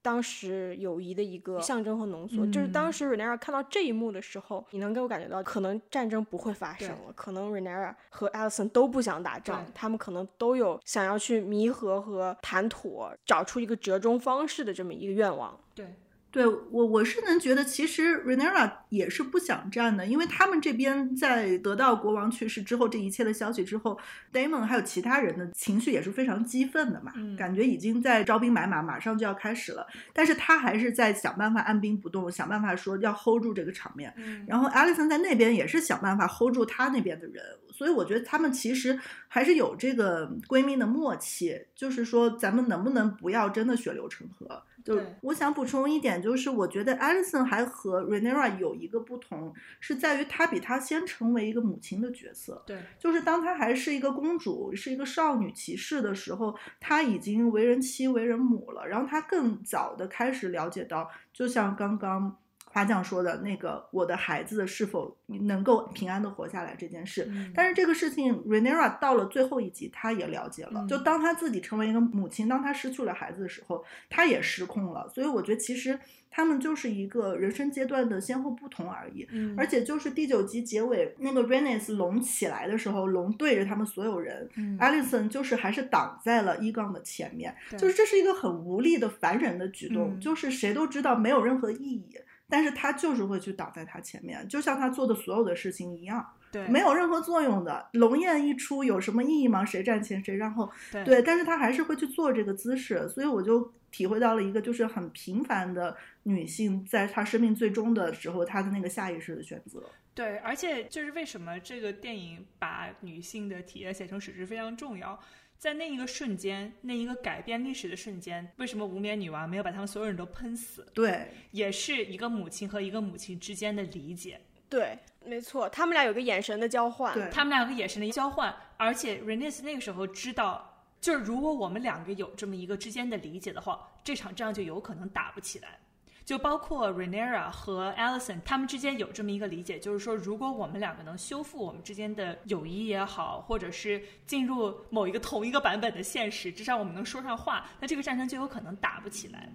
当时友谊的一个象征和浓缩。嗯就是当时 Renera 看到这一幕的时候，你能给我感觉到，可能战争不会发生了，可能 Renera 和 Alison 都不想打仗，他们可能都有想要去弥合和谈妥，找出一个折中方式的这么一个愿望。对，对我，我是能觉得，其实 Renera 也是不想战的，因为他们这边在得到国王去世之后，这一切的消息之后，Damon 还有其他人的情绪也是非常激愤的嘛，嗯感觉已经在招兵买马，马上就要开始了，但是他还是在想办法按兵不动，想办法说要 hold 住这个场面。嗯然后 Alison 在那边也是想办法 hold 住他那边的人，所以我觉得他们其实还是有这个闺蜜的默契，就是说咱们能不能不要真的血流成河？就我想补充一点，就是我觉得 Alison 还和 Renera 有一个不同，是在于她比她先成为一个母亲的角色。对，就是当她还是一个公主，是一个少女骑士的时候，她已经为人妻、为人母了。然后她更早的开始了解到，就像刚刚花匠说的那个我的孩子是否能够平安的活下来这件事。嗯但是这个事情 Renera 到了最后一集，他也了解了。嗯就当他自己成为一个母亲，当他失去了孩子的时候，他也失控了。所以我觉得其实他们就是一个人生阶段的先后不同而已。嗯而且就是第九集结尾那个 Renes 龙起来的时候，龙对着他们所有人、嗯 a l i s o n 就是还是挡在了一杠的前面，就是这是一个很无力的凡人的举动，嗯就是谁都知道没有任何意义。但是他就是会去挡在他前面，就像他做的所有的事情一样，对没有任何作用的。龙焰一出，有什么意义吗？谁站前谁站后？对对，但是他还是会去做这个姿势，所以我就体会到了一个就是很平凡的女性，在她生命最终的时候，她的那个下意识的选择。对，而且就是为什么这个电影把女性的体验写成史诗非常重要。在那一个瞬间，那一个改变历史的瞬间，为什么无冕女王没有把他们所有人都喷死？对，也是一个母亲和一个母亲之间的理解，对，没错，他们俩有个眼神的交换。对他们俩有个眼神的交换，而且 Renes 那个时候知道，就是如果我们两个有这么一个之间的理解的话，这场仗就有可能打不起来。就包括 Renera 和 Allison 他们之间有这么一个理解，就是说，如果我们两个能修复我们之间的友谊也好，或者是进入某一个同一个版本的现实，至少我们能说上话，那这个战争就有可能打不起来。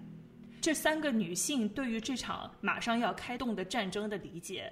这三个女性对于这场马上要开动的战争的理解，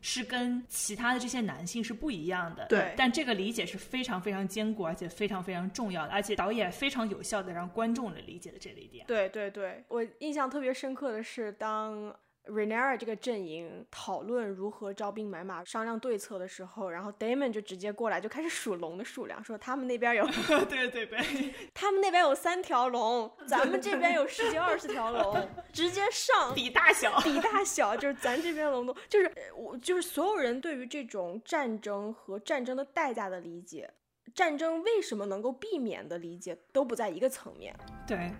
是跟其他的这些男性是不一样的。对但这个理解是非常非常坚固，而且非常非常重要的，而且导演非常有效的让观众的理解了这一点。对对对，我印象特别深刻的是，当 Renera 这个阵营讨论如何招兵买马、商量对策的时候，然后 Damon 就直接过来就开始数龙的数量，说他们那边有对 对对，他们那边有三条龙，咱们这边有十几二十条龙，直接上比大小。比大小，就是咱这边龙多，就是呃我就是所有人对于这种战争和战争的代价的理解，战争为什么能够避免的理解，都不在一个层面。对，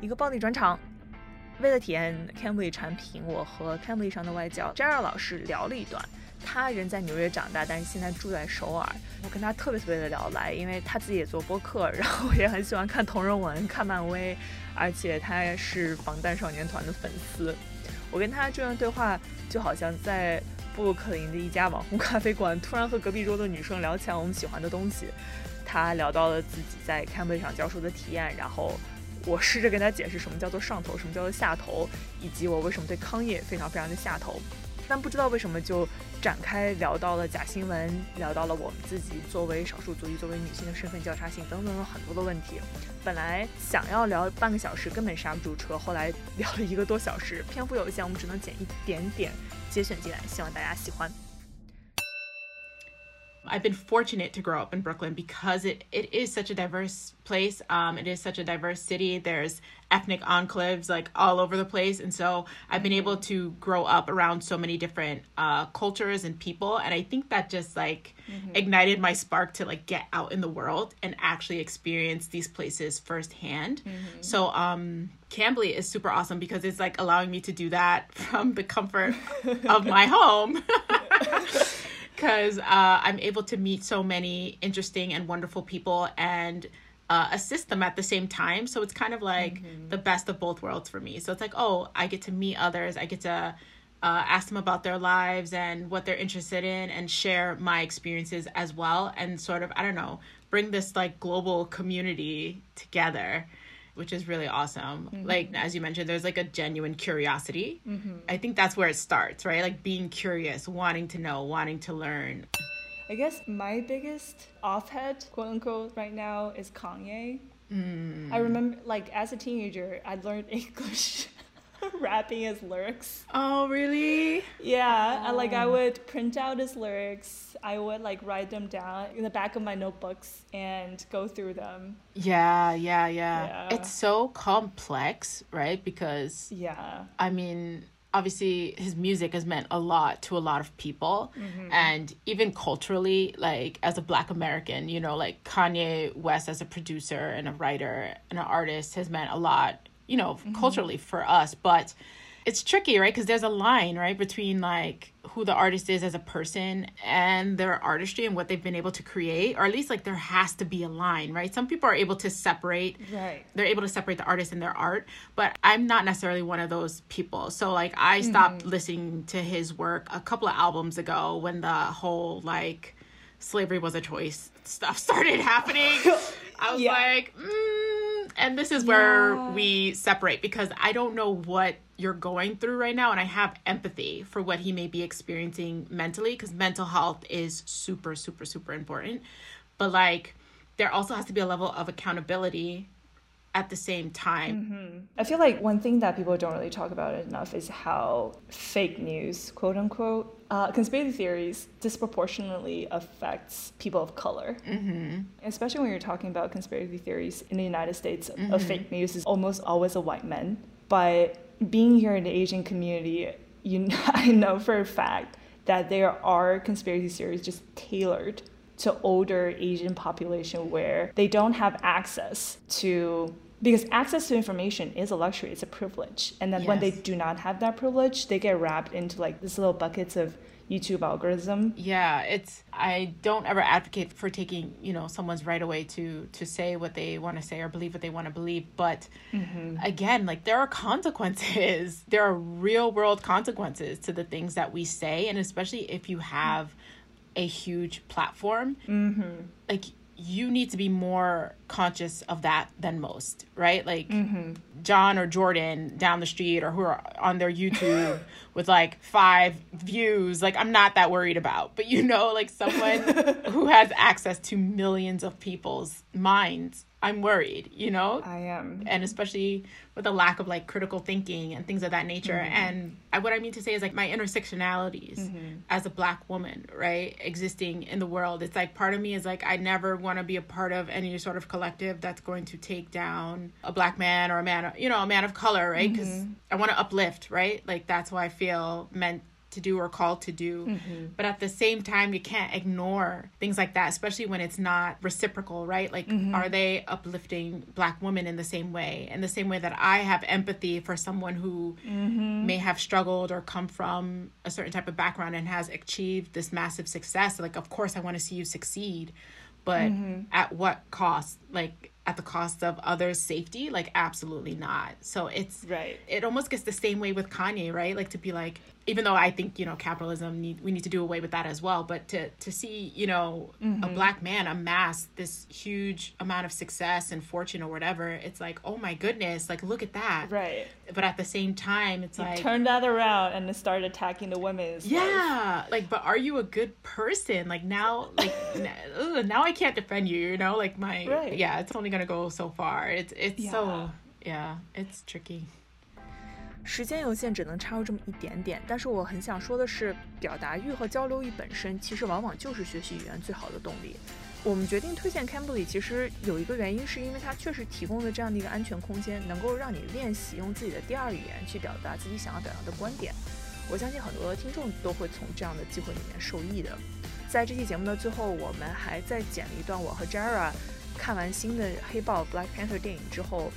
一个暴力转场。为了体验 Cambly 产品，我和 Cambly 上的外教 j a r 老师聊了一段。他人在纽约长大，但是现在住在首尔。我跟他特别特别的聊来，因为他自己也做播客，然后也很喜欢看同人文、看漫威，而且他是防弹少年团的粉丝。我跟他这段对话，就好像在布鲁克林的一家网红咖啡馆，突然和隔壁桌的女生聊起来我们喜欢的东西。他聊到了自己在 Cambly 上教授的体验，然后我试着跟他解释什么叫做上头，什么叫做下头，以及我为什么对康业非常非常的下头。但不知道为什么就展开聊到了假新闻，聊到了我们自己作为少数族裔、作为女性的身份交叉性等等等很多的问题。本来想要聊半个小时，根本刹不住车，后来聊了一个多小时，篇幅有限，我们只能剪一点点节选进来，希望大家喜欢。I've been fortunate to grow up in Brooklyn because it, it is such a diverse place. Um, it is such a diverse city. There's ethnic enclaves like all over the place. And so I've been able to grow up around so many different uh, cultures and people. And I think that just like ignited my spark to like get out in the world and actually experience these places firsthand. So, um, Cambly is super awesome because it's like allowing me to do that from the comfort of my home. because uh, I'm able to meet so many interesting and wonderful people and uh, assist them at the same time. So it's kind of like the best of both worlds for me. So it's like, oh, I get to meet others, I get to uh, ask them about their lives and what they're interested in, and share my experiences as well, and sort of, I don't know, bring this like global community together. Which is really awesome. Mm-hmm. Like, as you mentioned, there's like a genuine curiosity. Mm-hmm. I think that's where it starts, right? Like being curious, wanting to know, wanting to learn. I guess my biggest offhead, quote unquote, right now is Kanye. Mm. I remember, like, as a teenager, I learned English rapping his lyrics. Oh, really? Yeah, and, oh. like I would print out his lyrics. I would like write them down in the back of my notebooks and go through them. Yeah, yeah, yeah. Yeah. It's so complex, right? Because Yeah. I mean, obviously his music has meant a lot to a lot of people mm-hmm. and even culturally like as a black american you know like kanye west as a producer and a writer and an artist has meant a lot you know culturally for us but it's tricky, right? Because there's a line, right, between like who the artist is as a person and their artistry and what they've been able to create, or at least like there has to be a line, right? Some people are able to separate, Right. They're able to separate the artist and their art, but I'm not necessarily one of those people. So like I stopped listening to his work a couple of albums ago when the whole like slavery was a choice stuff started happening. I was Yeah. like, mm, and this is where Yeah. we separate because I don't know what you're going through right now, and I have empathy for what he may be experiencing mentally because mental health is super, super, super important. But like, there also has to be a level of accountability at the same time. I feel like one thing that people don't really talk about enough is how fake news, quote unquote, uh, conspiracy theories disproportionately affects people of color. Mm-hmm. Especially when you're talking about conspiracy theories in the United States, a fake news is almost always a white man. But being here in the Asian community, you I know for a fact that there are conspiracy theories just tailored to older Asian population where they don't have access to because access to information is a luxury, it's a privilege. And then when they do not have that privilege, they get wrapped into like these little buckets of YouTube algorithm. Yeah, it's I don't ever advocate for taking, you know, someone's right away to to say what they want to say or believe what they want to believe, but mm-hmm. again, like there are consequences. There are real world consequences to the things that we say and especially if you have a huge platform. Mm-hmm. Like you need to be more conscious of that than most, right? Like mm-hmm. John or Jordan down the street or who are on their YouTube with like five views, like I'm not that worried about. But you know, like someone who has access to millions of people's minds, I'm worried, you know? I am. and especially with the lack of like critical thinking and things of that nature. Mm-hmm. And I, what I mean to say is like my intersectionalities mm-hmm. as a black woman, right, existing in the world. It's like part of me is like I never want to be a part of any sort of collective that's going to take down a black man or a man, you know, a man of color, right? Mm-hmm. Because I want to uplift, right? Like that's why I feel meant to do or called to do. Mm-hmm. But at the same time, you can't ignore things like that, especially when it's not reciprocal, right? Like, mm-hmm. are they uplifting Black women in the same way? In the same way that I have empathy for someone who mm-hmm. may have struggled or come from a certain type of background and has achieved this massive success. Like, of course, I want to see you succeed, but at what cost? Like, at the cost of others' safety? Like, absolutely not. So it's Right. it almost gets the same way with Kanye, right? Like to be like, even though I think you know capitalism need we need to do away with that as well, but to to see you know a mm-hmm. black man amass this huge amount of success and fortune or whatever, it's like oh my goodness, like look at that. Right. But at the same time, it's like Turn that around and start attacking the women's. life. yeah, like but are you a good person? Like now, like n- ugh, now I can't defend you. You know, like my Right. yeah, it's only gonna go so far. It's it's Yeah. so yeah, it's tricky. 时间有限，只能插入这么一点点。但是我很想说的是，表达欲和交流欲本身，其实往往就是学习语言最好的动力。我们决定推荐 Cambly，其实有一个原因，是因为它确实提供了这样的一个安全空间，能够让你练习用自己的第二语言去表达自己想要表达的观点。我相信很多听众都会从这样的机会里面受益的。在这期节目的最后，我们还再剪了一段我和 Jara 看完新的黑豹 Black Panther 电影之后，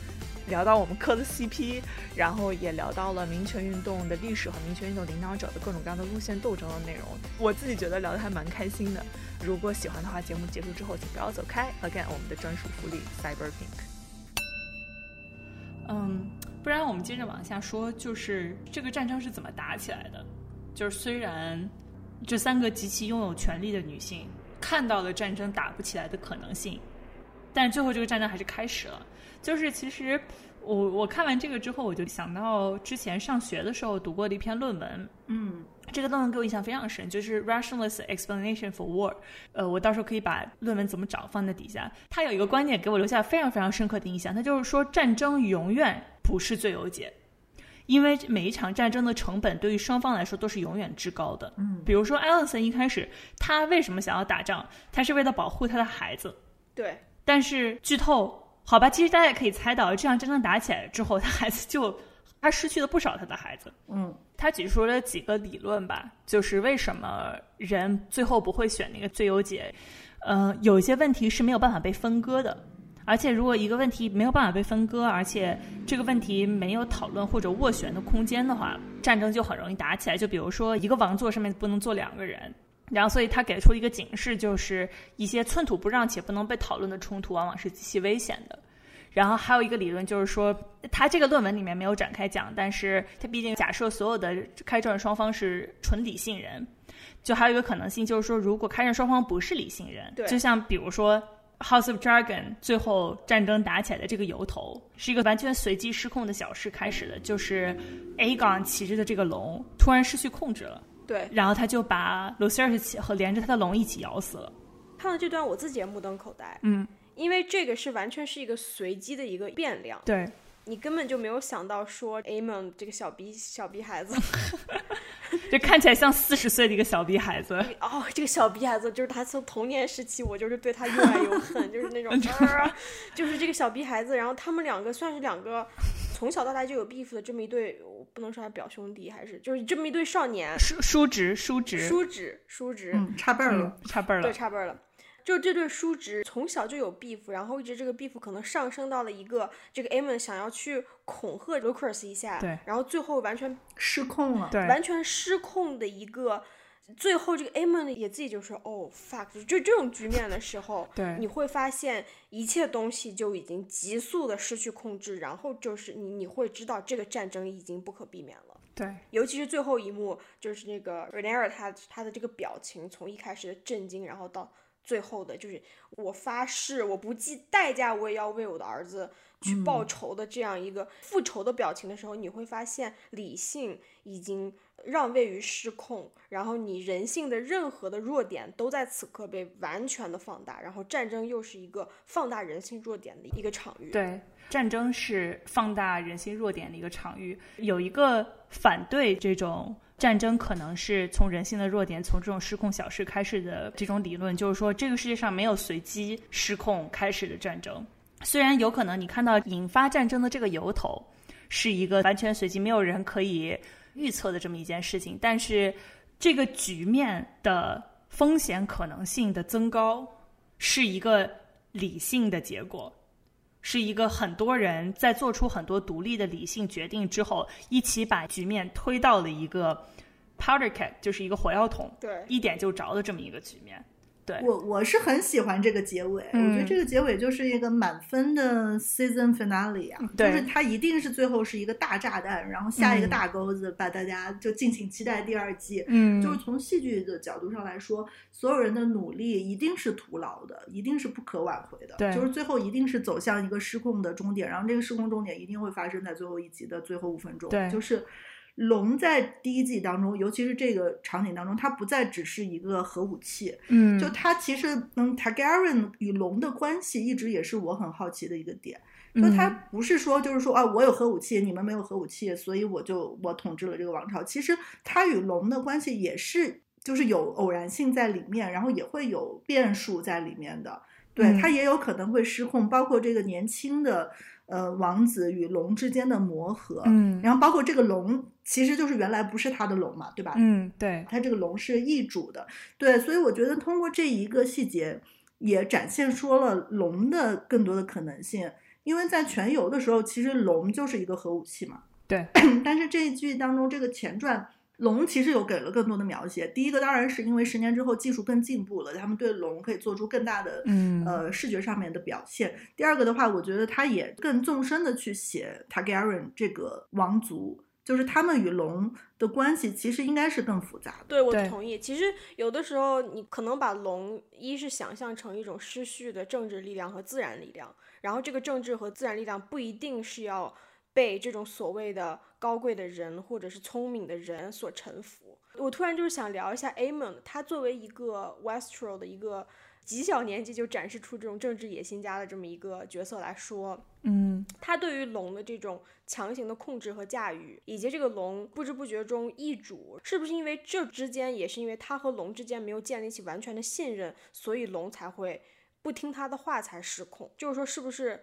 聊到我们磕的 CP，然后也聊到了民权运动的历史和民权运动领导者的各种各样的路线斗争的内容。我自己觉得聊得还蛮开心的。如果喜欢的话，节目结束之后请不要走开。Again，我们的专属福利 Cyber Pink。嗯，不然我们接着往下说，就是这个战争是怎么打起来的？就是虽然这三个极其拥有权力的女性看到了战争打不起来的可能性，但是最后这个战争还是开始了。就是其实我我看完这个之后，我就想到之前上学的时候读过的一篇论文，嗯，这个论文给我印象非常深，就是 Rationalist Explanation for War。呃，我到时候可以把论文怎么找放在底下。他有一个观点给我留下非常非常深刻的印象，他就是说战争永远不是最优解，因为每一场战争的成本对于双方来说都是永远至高的。嗯，比如说艾伦森一开始他为什么想要打仗？他是为了保护他的孩子。对，但是剧透，好吧，其实大家也可以猜到，这样真正打起来之后，他孩子就他失去了不少他的孩子。嗯，他举出了几个理论吧，就是为什么人最后不会选那个最优解。呃，有一些问题是没有办法被分割的。而且如果一个问题没有办法被分割，而且这个问题没有讨论或者斡旋的空间的话，战争就很容易打起来。就比如说一个王座上面不能坐两个人，然后所以他给出一个警示，就是一些寸土不让且不能被讨论的冲突往往是极其危险的。然后还有一个理论就是说，他这个论文里面没有展开讲，但是他毕竟假设所有的开战双方是纯理性人，就还有一个可能性就是说，如果开战双方不是理性人，就像比如说 House of Dragon 最后战争打起来的这个由头，是一个完全随机失控的小事开始的，就是 Aegon 骑着的这个龙突然失去控制了，对，然后他就把 Lucerys 和连着他的龙一起咬死了。看到这段，我自己也目瞪口呆，嗯。因为这个是完全是一个随机的一个变量，对你根本就没有想到说 Amon 这个小逼小逼孩子，就看起来像四十岁的一个小逼孩子。哦，这个小逼孩子就是他从童年时期，我就是对他又爱又恨，就是那种，就是这个小逼孩子。然后他们两个算是两个从小到大就有 beef 的这么一对，不能说他表兄弟，还是就是这么一对少年，叔叔侄叔侄叔侄叔侄，嗯，差辈儿了，差辈儿了，对，差辈儿了。就这对叔侄从小就有 beef，然后一直这个 beef 可能上升到了一个这个 Amon 想要去恐吓 Lucas 一下，对，然后最后完全失控了，对，完全失控的一个，最后这个 Amon 也自己就说哦 fuck，就这种局面的时候，对，你会发现一切东西就已经急速的失去控制，然后就是你你会知道这个战争已经不可避免了，对，尤其是最后一幕，就是那个 Renera 他他的这个表情从一开始的震惊，然后到。最后的就是我发誓，我不计代价，我也要为我的儿子去报仇的这样一个复仇的表情的时候，你会发现理性已经让位于失控，然后你人性的任何的弱点都在此刻被完全的放大，然后战争又是一个放大人性弱点的一个场域。对，战争是放大人性弱点的一个场域。有一个反对这种。战争可能是从人性的弱点，从这种失控小事开始的这种理论，就是说这个世界上没有随机失控开始的战争。虽然有可能你看到引发战争的这个由头是一个完全随机、没有人可以预测的这么一件事情，但是这个局面的风险可能性的增高是一个理性的结果，是一个很多人在做出很多独立的理性决定之后，一起把局面推到了一个。Powder keg 就是一个火药桶，对，一点就着的这么一个局面。对我我是很喜欢这个结尾，我觉得这个结尾就是一个满分的 season finale 啊，就是它一定是最后是一个大炸弹，然后下一个大钩子，把大家就敬请期待第二季。嗯，就是从戏剧的角度上来说，所有人的努力一定是徒劳的，一定是不可挽回的。对，就是最后一定是走向一个失控的终点，然后这个失控终点一定会发生在最后一集的最后五分钟。对，就是。龙在第一季当中，尤其是这个场景当中，它不再只是一个核武器，嗯，就它其实，嗯，Targaryen 与龙的关系一直也是我很好奇的一个点，就它不是说就是说啊，我有核武器，你们没有核武器，所以我就我统治了这个王朝。其实它与龙的关系也是，就是有偶然性在里面，然后也会有变数在里面的，对，它也有可能会失控，包括这个年轻的。呃，王子与龙之间的磨合，嗯，然后包括这个龙，其实就是原来不是他的龙嘛，对吧？嗯，对，他这个龙是易主的，对，所以我觉得通过这一个细节，也展现出了龙的更多的可能性，因为在全游的时候，其实龙就是一个核武器嘛，对，但是这一剧当中这个前传。龙其实有给了更多的描写。第一个当然是因为十年之后技术更进步了，他们对龙可以做出更大的呃视觉上面的表现。第二个的话，我觉得他也更纵深的去写 Targaryen 这个王族，就是他们与龙的关系其实应该是更复杂的。对，我同意。其实有的时候你可能把龙一是想象成一种失序的政治力量和自然力量，然后这个政治和自然力量不一定是要。被这种所谓的高贵的人或者是聪明的人所臣服。我突然就是想聊一下 Amon，他作为一个 Westro 的一个极小年纪就展示出这种政治野心家的这么一个角色来说，嗯，他对于龙的这种强行的控制和驾驭，以及这个龙不知不觉中易主，是不是因为这之间也是因为他和龙之间没有建立起完全的信任，所以龙才会不听他的话才失控？就是说，是不是？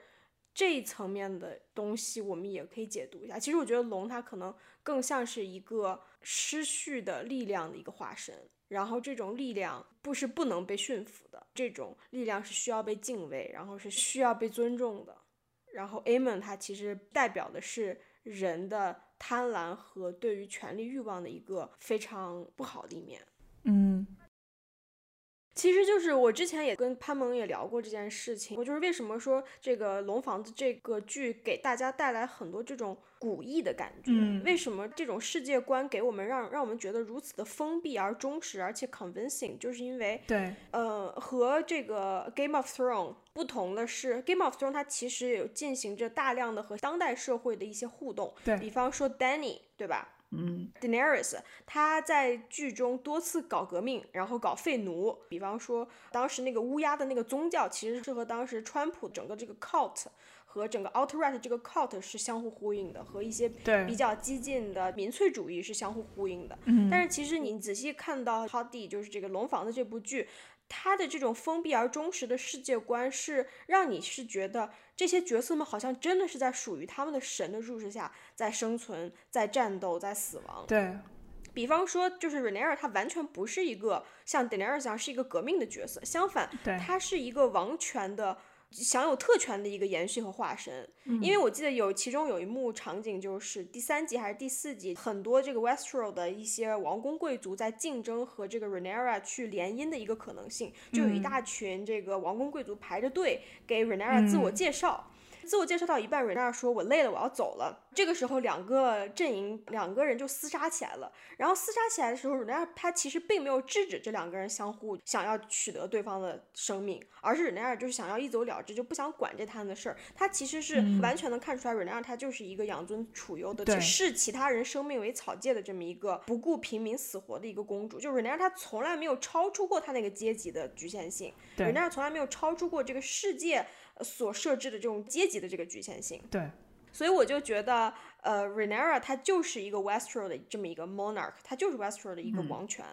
这一层面的东西，我们也可以解读一下。其实我觉得龙它可能更像是一个失序的力量的一个化身，然后这种力量不是不能被驯服的，这种力量是需要被敬畏，然后是需要被尊重的。然后 Amon 它其实代表的是人的贪婪和对于权力欲望的一个非常不好的一面。嗯。其实就是我之前也跟潘萌也聊过这件事情，我就是为什么说这个《龙房子》这个剧给大家带来很多这种古意的感觉？嗯，为什么这种世界观给我们让让我们觉得如此的封闭而忠实，而且 convincing？就是因为对，呃，和这个《Game of Thrones》不同的是，《Game of Thrones》它其实有进行着大量的和当代社会的一些互动，对比方说 Danny，对吧？嗯，Daenerys，他在剧中多次搞革命，然后搞废奴。比方说，当时那个乌鸦的那个宗教，其实是和当时川普整个这个 cult 和整个 alt right 这个 cult 是相互呼应的，和一些比较激进的民粹主义是相互呼应的。嗯，但是其实你仔细看到《Hot D》，就是这个《龙房子》这部剧。他的这种封闭而忠实的世界观，是让你是觉得这些角色们好像真的是在属于他们的神的注视下在生存、在战斗、在死亡。对比方说，就是 Rhaenyra，他完全不是一个像 Daenerys 一样是一个革命的角色，相反，他是一个王权的。享有特权的一个延续和化身，因为我记得有其中有一幕场景，就是第三集还是第四集，很多这个 Westeros 的一些王公贵族在竞争和这个 Rhaenyra 去联姻的一个可能性，就有一大群这个王公贵族排着队给 Rhaenyra 自我介绍。自我介绍到一半，瑞娜说：“我累了，我要走了。”这个时候，两个阵营两个人就厮杀起来了。然后厮杀起来的时候，瑞娜她其实并没有制止这两个人相互想要取得对方的生命，而是瑞娜就是想要一走了之，就不想管这摊子事儿。她其实是完全能看出来，瑞娜她就是一个养尊处优的，视其他人生命为草芥的这么一个不顾平民死活的一个公主。就瑞娜她从来没有超出过她那个阶级的局限性，瑞娜从来没有超出过这个世界。所设置的这种阶级的这个局限性，对，所以我就觉得，呃，Renera 他就是一个 Westro 的这么一个 monarch，他就是 Westro 的一个王权。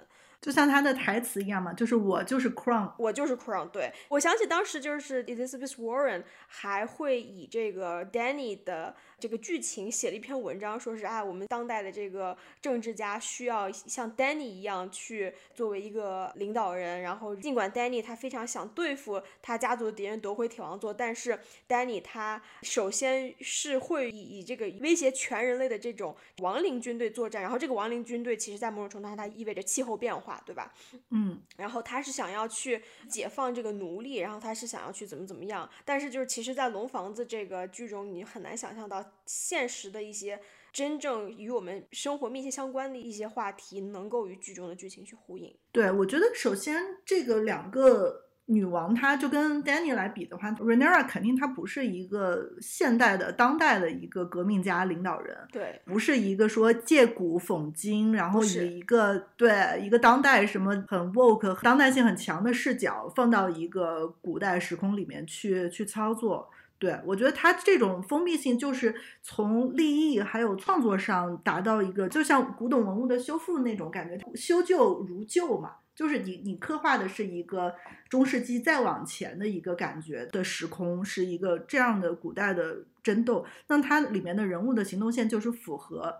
就像他的台词一样嘛，就是我就是 Crown，我就是 Crown。对我想起当时就是 Elizabeth Warren 还会以这个 Danny 的这个剧情写了一篇文章，说是啊，我们当代的这个政治家需要像 Danny 一样去作为一个领导人。然后尽管 Danny 他非常想对付他家族的敌人夺回铁王座，但是 Danny 他首先是会以以这个威胁全人类的这种亡灵军队作战。然后这个亡灵军队其实在某种程度上它意味着气候变化。对吧？嗯，然后他是想要去解放这个奴隶，然后他是想要去怎么怎么样，但是就是其实，在《龙房子》这个剧中，你很难想象到现实的一些真正与我们生活密切相关的一些话题，能够与剧中的剧情去呼应。对，我觉得首先这个两个。女王，她就跟 Danny 来比的话，Renera 肯定她不是一个现代的、当代的一个革命家领导人，对，不是一个说借古讽今，然后以一个对一个当代什么很 woke、当代性很强的视角放到一个古代时空里面去去操作。对我觉得它这种封闭性就是从立意还有创作上达到一个，就像古董文物的修复那种感觉，修旧如旧嘛。就是你，你刻画的是一个中世纪再往前的一个感觉的时空，是一个这样的古代的争斗。那它里面的人物的行动线就是符合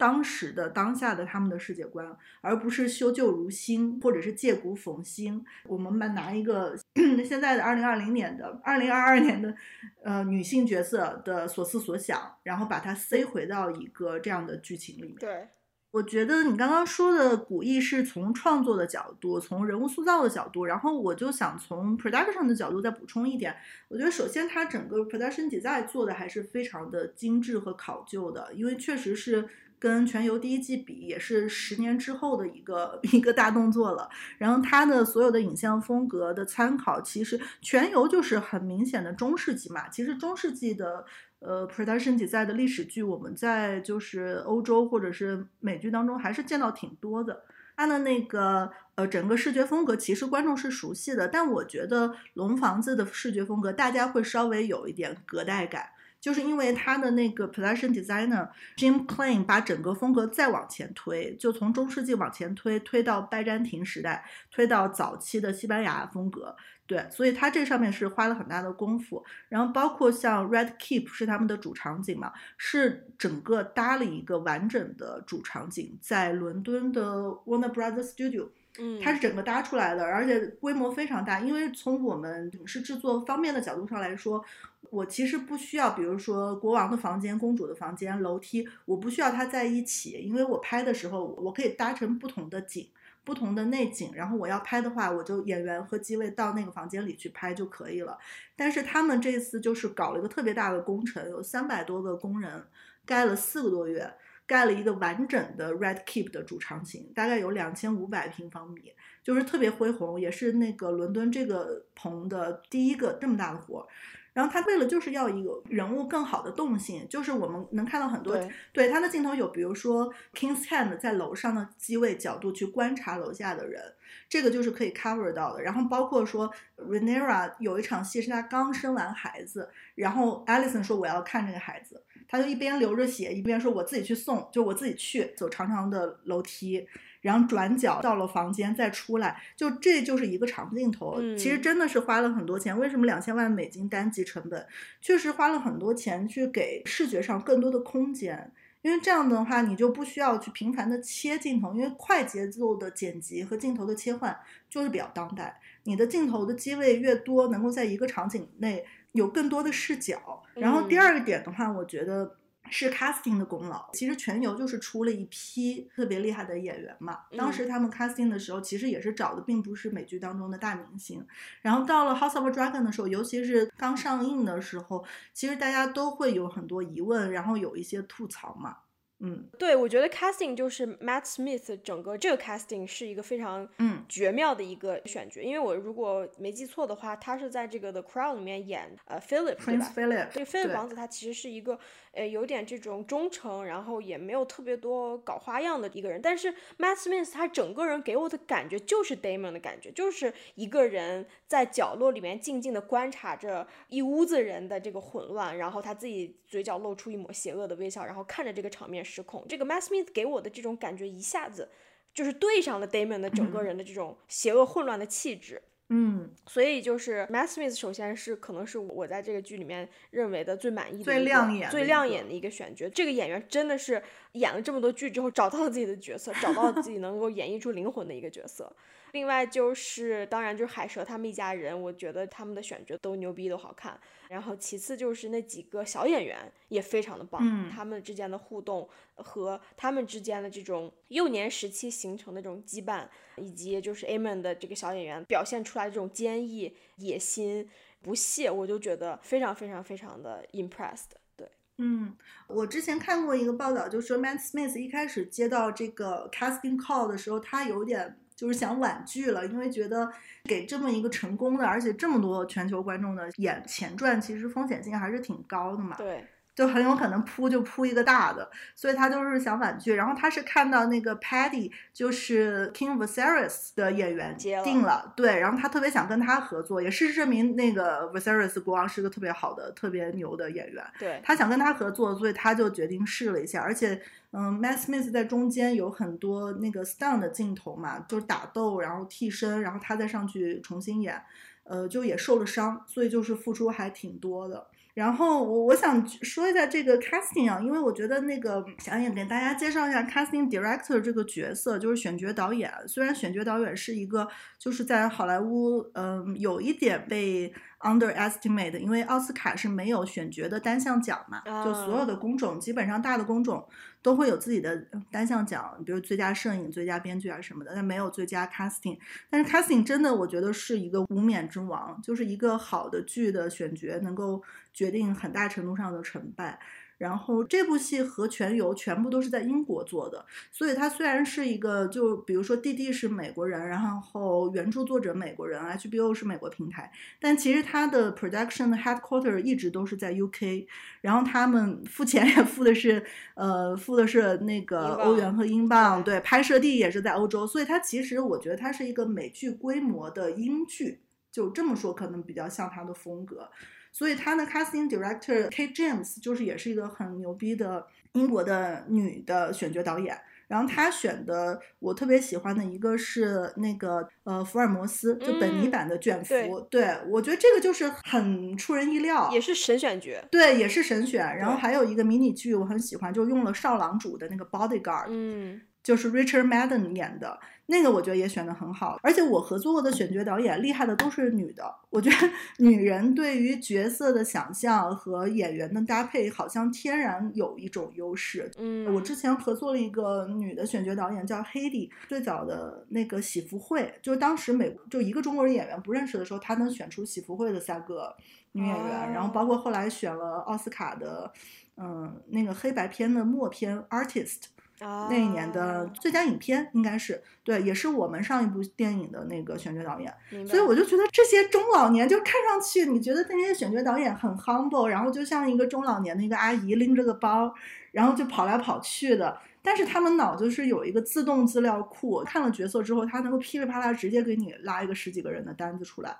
当时的当下的他们的世界观，而不是修旧如新或者是借古讽新。我们把拿一个 现在的二零二零年的二零二二年的呃女性角色的所思所想，然后把它塞回到一个这样的剧情里面。对。我觉得你刚刚说的古意是从创作的角度，从人物塑造的角度，然后我就想从 production 的角度再补充一点。我觉得首先它整个 production design 做的还是非常的精致和考究的，因为确实是跟全游第一季比，也是十年之后的一个 一个大动作了。然后它的所有的影像风格的参考，其实全游就是很明显的中世纪嘛。其实中世纪的。呃，production 在的历史剧，我们在就是欧洲或者是美剧当中还是见到挺多的。它的那个呃，整个视觉风格其实观众是熟悉的，但我觉得《龙房子》的视觉风格大家会稍微有一点隔代感。就是因为他的那个 production designer Jim Klein 把整个风格再往前推，就从中世纪往前推，推到拜占庭时代，推到早期的西班牙风格。对，所以他这上面是花了很大的功夫。然后包括像 Red Keep 是他们的主场景嘛，是整个搭了一个完整的主场景，在伦敦的 Warner Brothers Studio。嗯，它是整个搭出来的，而且规模非常大。因为从我们影视制作方面的角度上来说，我其实不需要，比如说国王的房间、公主的房间、楼梯，我不需要它在一起，因为我拍的时候我可以搭成不同的景。不同的内景，然后我要拍的话，我就演员和机位到那个房间里去拍就可以了。但是他们这次就是搞了一个特别大的工程，有三百多个工人盖了四个多月，盖了一个完整的 Red Keep 的主场景，大概有两千五百平方米，就是特别恢宏，也是那个伦敦这个棚的第一个这么大的活。然后他为了就是要一个人物更好的动性，就是我们能看到很多对他的镜头有，比如说 King's Hand 在楼上的机位角度去观察楼下的人，这个就是可以 cover 到的。然后包括说 Renera 有一场戏是他刚生完孩子，然后 Alison 说我要看这个孩子，他就一边流着血一边说我自己去送，就我自己去走长长的楼梯。然后转角到了房间，再出来，就这就是一个长镜头。其实真的是花了很多钱。为什么两千万美金单集成本？确实花了很多钱去给视觉上更多的空间。因为这样的话，你就不需要去频繁的切镜头，因为快节奏的剪辑和镜头的切换就是比较当代。你的镜头的机位越多，能够在一个场景内有更多的视角。然后第二个点的话，我觉得。是 casting 的功劳。其实全游就是出了一批特别厉害的演员嘛。当时他们 casting 的时候，其实也是找的并不是美剧当中的大明星。然后到了 House of Dragon 的时候，尤其是刚上映的时候，其实大家都会有很多疑问，然后有一些吐槽嘛。嗯，对，我觉得 casting 就是 Matt Smith 整个这个 casting 是一个非常嗯绝妙的一个选角，因为我如果没记错的话，他是在这个 The Crown 里面演呃 Philip 对吧？这个 Philip 王子他其实是一个。呃，有点这种忠诚，然后也没有特别多搞花样的一个人。但是 Matt Smith 他整个人给我的感觉就是 Damon 的感觉，就是一个人在角落里面静静的观察着一屋子人的这个混乱，然后他自己嘴角露出一抹邪恶的微笑，然后看着这个场面失控。这个 Matt Smith 给我的这种感觉一下子就是对上了 Damon 的整个人的这种邪恶混乱的气质。嗯，所以就是 Matt Smith，首先是可能是我在这个剧里面认为的最满意的、最亮眼、最亮眼的一个选角。这个演员真的是演了这么多剧之后，找到了自己的角色，找到了自己能够演绎出灵魂的一个角色。另外就是，当然就是海蛇他们一家人，我觉得他们的选角都牛逼，都好看。然后其次就是那几个小演员也非常的棒，他们之间的互动和他们之间的这种幼年时期形成的这种羁绊，以及就是 Amon 的这个小演员表现出来的这种坚毅、野心、不懈，我就觉得非常非常非常的 impressed。对，嗯，我之前看过一个报道，就说 Matt Smith 一开始接到这个 casting call 的时候，他有点。就是想婉拒了，因为觉得给这么一个成功的，而且这么多全球观众的演前传，其实风险性还是挺高的嘛。对。就很有可能扑就扑一个大的，所以他就是想婉拒。然后他是看到那个 Paddy 就是 King Viserys 的演员定了，对，然后他特别想跟他合作，也事实证明那个 Viserys 国王是个特别好的、特别牛的演员。对他想跟他合作，所以他就决定试了一下。而且，嗯，Matt Smith 在中间有很多那个 stun 的镜头嘛，就是打斗，然后替身，然后他再上去重新演，呃，就也受了伤，所以就是付出还挺多的。然后我我想说一下这个 casting 啊，因为我觉得那个想也给大家介绍一下 casting director 这个角色，就是选角导演。虽然选角导演是一个，就是在好莱坞，嗯，有一点被。Underestimate，因为奥斯卡是没有选角的单项奖嘛，就所有的工种基本上大的工种都会有自己的单项奖，比如最佳摄影、最佳编剧啊什么的，但没有最佳 casting。但是 casting 真的我觉得是一个无冕之王，就是一个好的剧的选角能够决定很大程度上的成败。然后这部戏和全游全部都是在英国做的，所以它虽然是一个，就比如说弟弟是美国人，然后原著作者美国人，HBO 是美国平台，但其实它的 production 的 headquarter 一直都是在 UK，然后他们付钱也付的是，呃，付的是那个欧元和英镑，对，拍摄地也是在欧洲，所以它其实我觉得它是一个美剧规模的英剧，就这么说可能比较像它的风格。所以他的 casting director Kate James 就是也是一个很牛逼的英国的女的选角导演。然后她选的我特别喜欢的一个是那个呃福尔摩斯，就本尼版的卷福。对，我觉得这个就是很出人意料，也是神选角。对，也是神选。然后还有一个迷你剧我很喜欢，就用了少郎主的那个 Bodyguard。嗯。就是 Richard Madden 演的那个，我觉得也选的很好。而且我合作过的选角导演厉害的都是女的，我觉得 女人对于角色的想象和演员的搭配好像天然有一种优势。嗯，我之前合作了一个女的选角导演叫 Hedy，最早的那个喜福会，就是当时美就一个中国人演员不认识的时候，她能选出喜福会的三个女演员，然后包括后来选了奥斯卡的，嗯，那个黑白片的默片 Artist。那一年的最佳影片应该是对，也是我们上一部电影的那个选角导演，所以我就觉得这些中老年就看上去，你觉得那些选角导演很 humble，然后就像一个中老年的一个阿姨拎着个包，然后就跑来跑去的，但是他们脑子是有一个自动资料库，看了角色之后，他能够噼里啪啦直接给你拉一个十几个人的单子出来，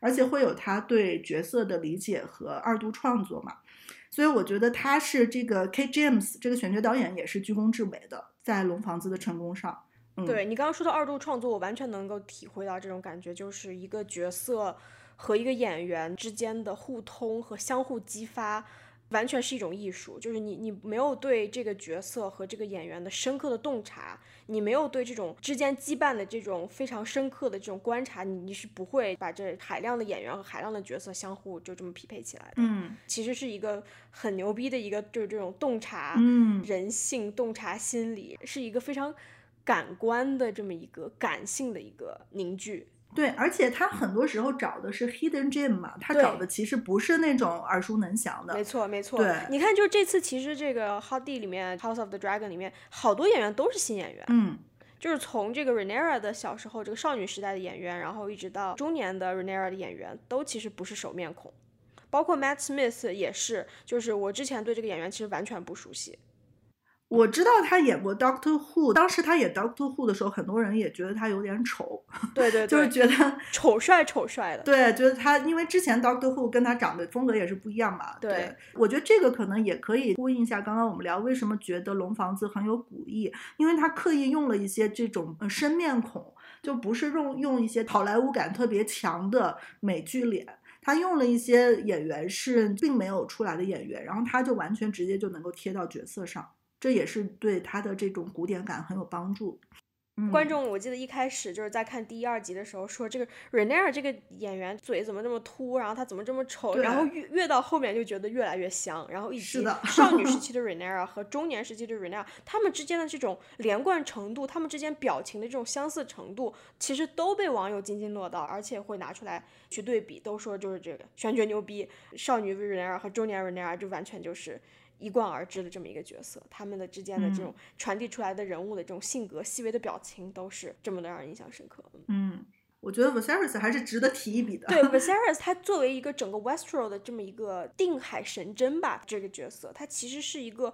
而且会有他对角色的理解和二度创作嘛。所以我觉得他是这个 K James 这个选角导演也是居功至伟的，在《龙房子》的成功上。对你刚刚说到二度创作，我完全能够体会到这种感觉，就是一个角色和一个演员之间的互通和相互激发。完全是一种艺术，就是你你没有对这个角色和这个演员的深刻的洞察，你没有对这种之间羁绊的这种非常深刻的这种观察，你你是不会把这海量的演员和海量的角色相互就这么匹配起来的。嗯，其实是一个很牛逼的一个就是这种洞察，嗯，人性洞察心理，是一个非常感官的这么一个感性的一个凝聚。对，而且他很多时候找的是 hidden gem 嘛，他找的其实不是那种耳熟能详的。没错，没错。对，你看，就这次其实这个 Hot D 里面 House of the Dragon 里面好多演员都是新演员。嗯，就是从这个 Renera 的小时候这个少女时代的演员，然后一直到中年的 Renera 的演员，都其实不是熟面孔。包括 Matt Smith 也是，就是我之前对这个演员其实完全不熟悉。我知道他演过 Doctor Who，当时他演 Doctor Who 的时候，很多人也觉得他有点丑，对对，就是觉得丑帅丑帅的。对，觉得他因为之前 Doctor Who 跟他长得风格也是不一样嘛。对，我觉得这个可能也可以呼应一下刚刚我们聊为什么觉得龙房子很有古意，因为他刻意用了一些这种生面孔，就不是用用一些好莱坞感特别强的美剧脸，他用了一些演员是并没有出来的演员，然后他就完全直接就能够贴到角色上。这也是对他的这种古典感很有帮助。观众，我记得一开始就是在看第一、二集的时候说，这个 Renner 这个演员嘴怎么这么秃，然后他怎么这么丑，然后越越到后面就觉得越来越香。然后以及少女时 期的 Renner 和中年时期的 Renner，他们之间的这种连贯程度，他们之间表情的这种相似程度，其实都被网友津津乐道，而且会拿出来去对比，都说就是这个选角牛逼，少女 Renner 和中年 Renner 就完全就是。一贯而知的这么一个角色，他们的之间的这种传递出来的人物的这种性格、细微的表情，都是这么的让人印象深刻。嗯，我觉得 Viserys 还是值得提一笔的。对 Viserys，他作为一个整个 Westeros 的这么一个定海神针吧，这个角色，他其实是一个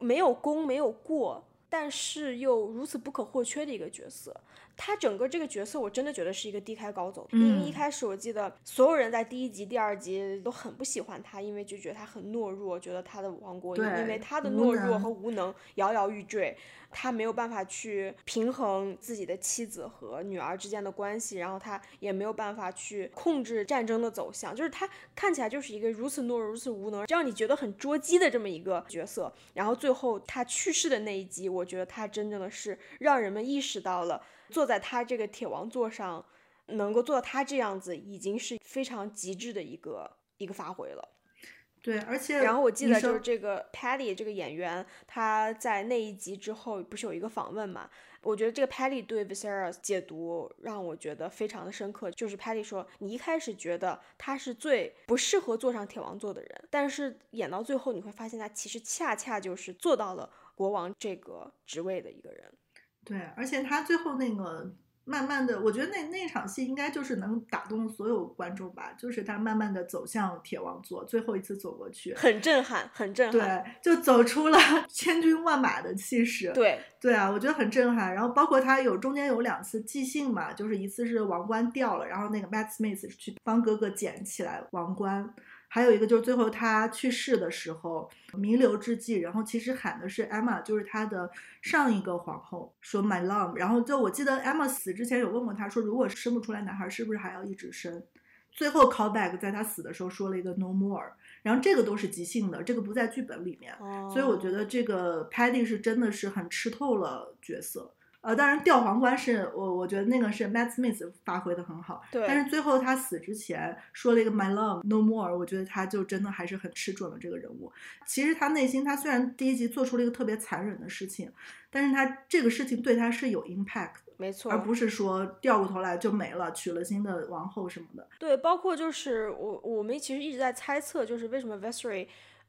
没有功没有过，但是又如此不可或缺的一个角色。他整个这个角色，我真的觉得是一个低开高走。因为一开始我记得所有人在第一集、第二集都很不喜欢他，因为就觉得他很懦弱，觉得他的王国因为他的懦弱和无能摇摇欲坠。他没有办法去平衡自己的妻子和女儿之间的关系，然后他也没有办法去控制战争的走向，就是他看起来就是一个如此懦弱、如此无能，让你觉得很捉鸡的这么一个角色。然后最后他去世的那一集，我觉得他真正的是让人们意识到了。坐在他这个铁王座上，能够做到他这样子，已经是非常极致的一个一个发挥了。对，而且然后我记得就是这个 Patty 这个演员，他在那一集之后不是有一个访问嘛？我觉得这个 Patty 对 Viserys 解读让我觉得非常的深刻。就是 Patty 说，你一开始觉得他是最不适合坐上铁王座的人，但是演到最后你会发现他其实恰恰就是做到了国王这个职位的一个人。对，而且他最后那个慢慢的，我觉得那那场戏应该就是能打动所有观众吧，就是他慢慢的走向铁王座，最后一次走过去，很震撼，很震撼，对，就走出了 千军万马的气势，对，对啊，我觉得很震撼。然后包括他有中间有两次即兴嘛，就是一次是王冠掉了，然后那个 Matt Smith 去帮哥哥捡起来王冠。还有一个就是最后他去世的时候弥留之际，然后其实喊的是 Emma，就是他的上一个皇后，说 My love。然后就我记得 Emma 死之前有问过他说，如果生不出来男孩，是不是还要一直生？最后 callback 在他死的时候说了一个 No more。然后这个都是即兴的，这个不在剧本里面，所以我觉得这个 Paddy 是真的是很吃透了角色。呃，当然吊皇冠是我我觉得那个是 Matt Smith 发挥的很好，对。但是最后他死之前说了一个 My love no more，我觉得他就真的还是很吃准了这个人物。其实他内心他虽然第一集做出了一个特别残忍的事情，但是他这个事情对他是有 impact，没错，而不是说掉过头来就没了，娶了新的王后什么的。对，包括就是我我们其实一直在猜测，就是为什么 Visery。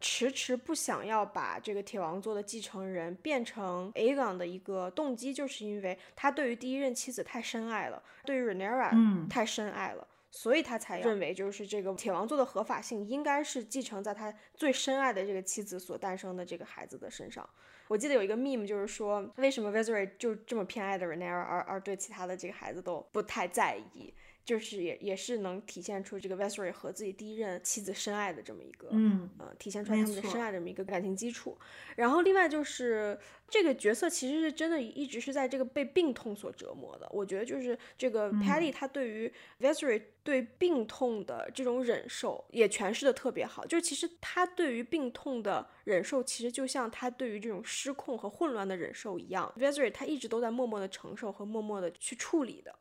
迟迟不想要把这个铁王座的继承人变成 Aegon 的一个动机，就是因为他对于第一任妻子太深爱了，对于 Rhaenyra 太深爱了，所以他才认为就是这个铁王座的合法性应该是继承在他最深爱的这个妻子所诞生的这个孩子的身上。我记得有一个 meme 就是说，为什么 Visery 就这么偏爱的 Rhaenyra，而而对其他的这个孩子都不太在意。就是也也是能体现出这个 v e s e r y 和自己第一任妻子深爱的这么一个，嗯，呃，体现出来他们的深爱这么一个感情基础。然后另外就是这个角色其实是真的一直是在这个被病痛所折磨的。我觉得就是这个 Paddy 他对于 v e s e r y 对病痛的这种忍受也诠释的特别好。就是其实他对于病痛的忍受，其实就像他对于这种失控和混乱的忍受一样 v e s e r y 他一直都在默默的承受和默默的去处理的。